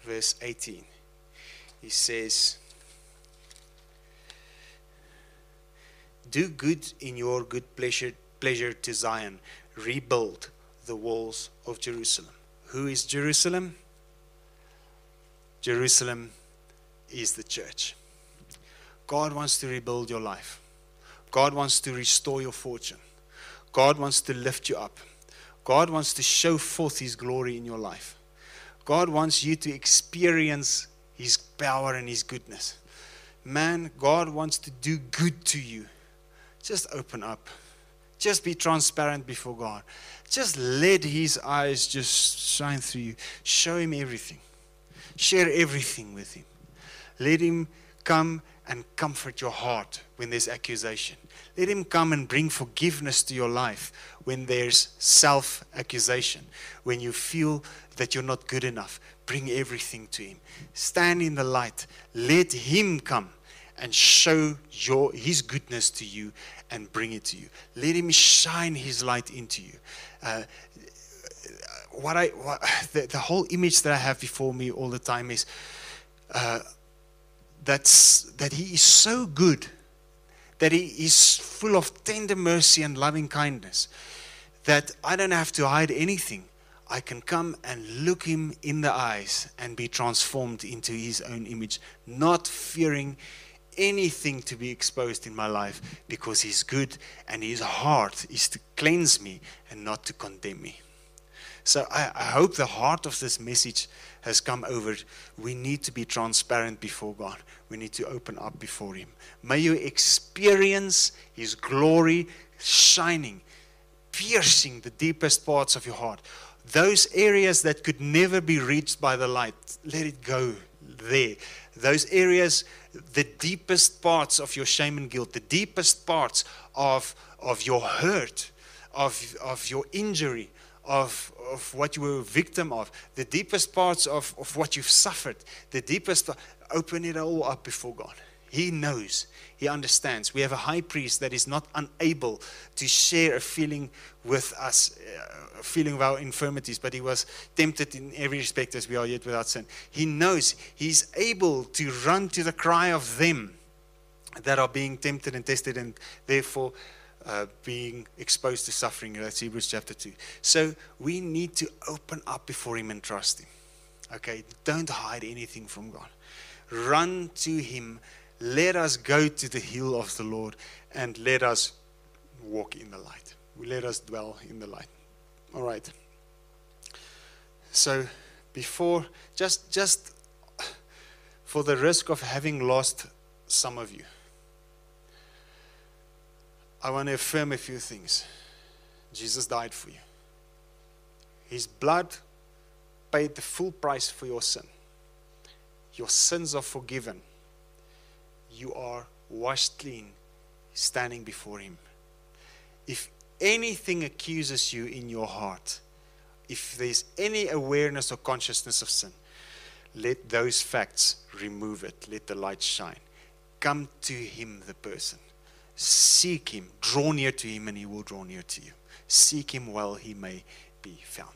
verse 18. He says, Do good in your good pleasure, pleasure to Zion, rebuild the walls of Jerusalem. Who is Jerusalem? Jerusalem is the church. God wants to rebuild your life. God wants to restore your fortune. God wants to lift you up. God wants to show forth His glory in your life. God wants you to experience His power and His goodness. Man, God wants to do good to you. Just open up. Just be transparent before God. Just let His eyes just shine through you. Show Him everything. Share everything with Him. Let Him come and comfort your heart when there's accusation. Let Him come and bring forgiveness to your life when there's self accusation, when you feel that you're not good enough. Bring everything to Him. Stand in the light. Let Him come and show your, His goodness to you and bring it to you. Let Him shine His light into you. Uh, what I, what, *sighs* the, the, whole image that I have before me all the time is uh, that's, that He is so good that He is full of tender mercy and loving kindness, that I don't have to hide anything. I can come and look Him in the eyes and be transformed into His own image, not fearing anything to be exposed in my life because He's good and His heart is to cleanse me and not to condemn me. So I, I hope the heart of this message has come over. We need to be transparent before God. We need to open up before Him. May you experience His glory shining, piercing the deepest parts of your heart. Those areas that could never be reached by the light, let it go there. Those areas, the deepest parts of your shame and guilt, the deepest parts of, of your hurt, of, of your injury, of, of what you were a victim of, the deepest parts of, of what you've suffered, the deepest, open it all up before God. He knows, He understands. We have a high priest that is not unable to share a feeling with us, uh, a feeling of our infirmities, but He was tempted in every respect as we are yet without sin. He knows He's able to run to the cry of them that are being tempted and tested, and therefore uh, being exposed to suffering. That's Hebrews chapter 2. So we need to open up before Him and trust Him. Okay? Don't hide anything from God. Run to Him. Let us go to the hill of the Lord and let us walk in the light. Let us dwell in the light. All right. So before, just, just for the risk of having lost some of you. I want to affirm a few things. Jesus died for you. His blood paid the full price for your sin. Your sins are forgiven. You are washed clean standing before Him. If anything accuses you in your heart, if there's any awareness or consciousness of sin, let those facts remove it. Let the light shine. Come to Him, the person Seek him, draw near to him, and he will draw near to you. Seek him while he may be found.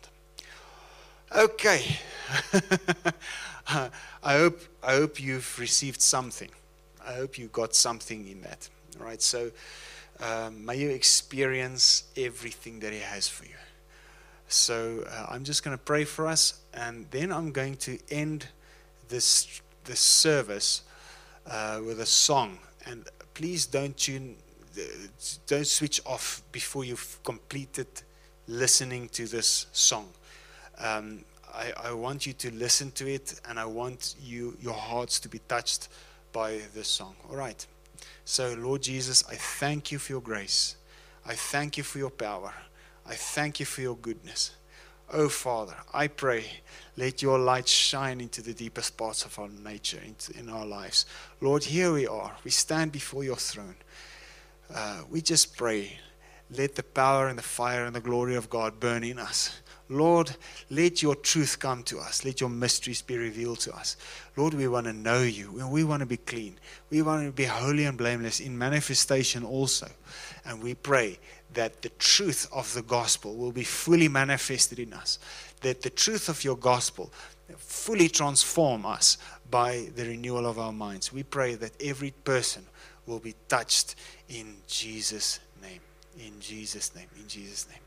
Okay. *laughs* I hope I hope you've received something. I hope you got something in that. All right. So um, may you experience everything that He has for you. So uh, I'm just going to pray for us, and then I'm going to end this this service uh, with a song. And please don't tune, uh, don't switch off before you've completed listening to this song. Um, I, I want you to listen to it, and I want you your hearts to be touched by this song. All right. So, Lord Jesus, I thank you for your grace. I thank you for your power. I thank you for your goodness. Oh, Father, I pray, let your light shine into the deepest parts of our nature, in our lives. Lord, here we are. We stand before your throne. Uh, we just pray, let the power and the fire and the glory of God burn in us. Lord, let your truth come to us. Let your mysteries be revealed to us. Lord, we want to know you. We want to be clean. We want to be holy and blameless in manifestation also. And we pray that the truth of the gospel will be fully manifested in us. That the truth of your gospel fully transform us by the renewal of our minds. We pray that every person will be touched in Jesus' name. In Jesus' name. In Jesus' name.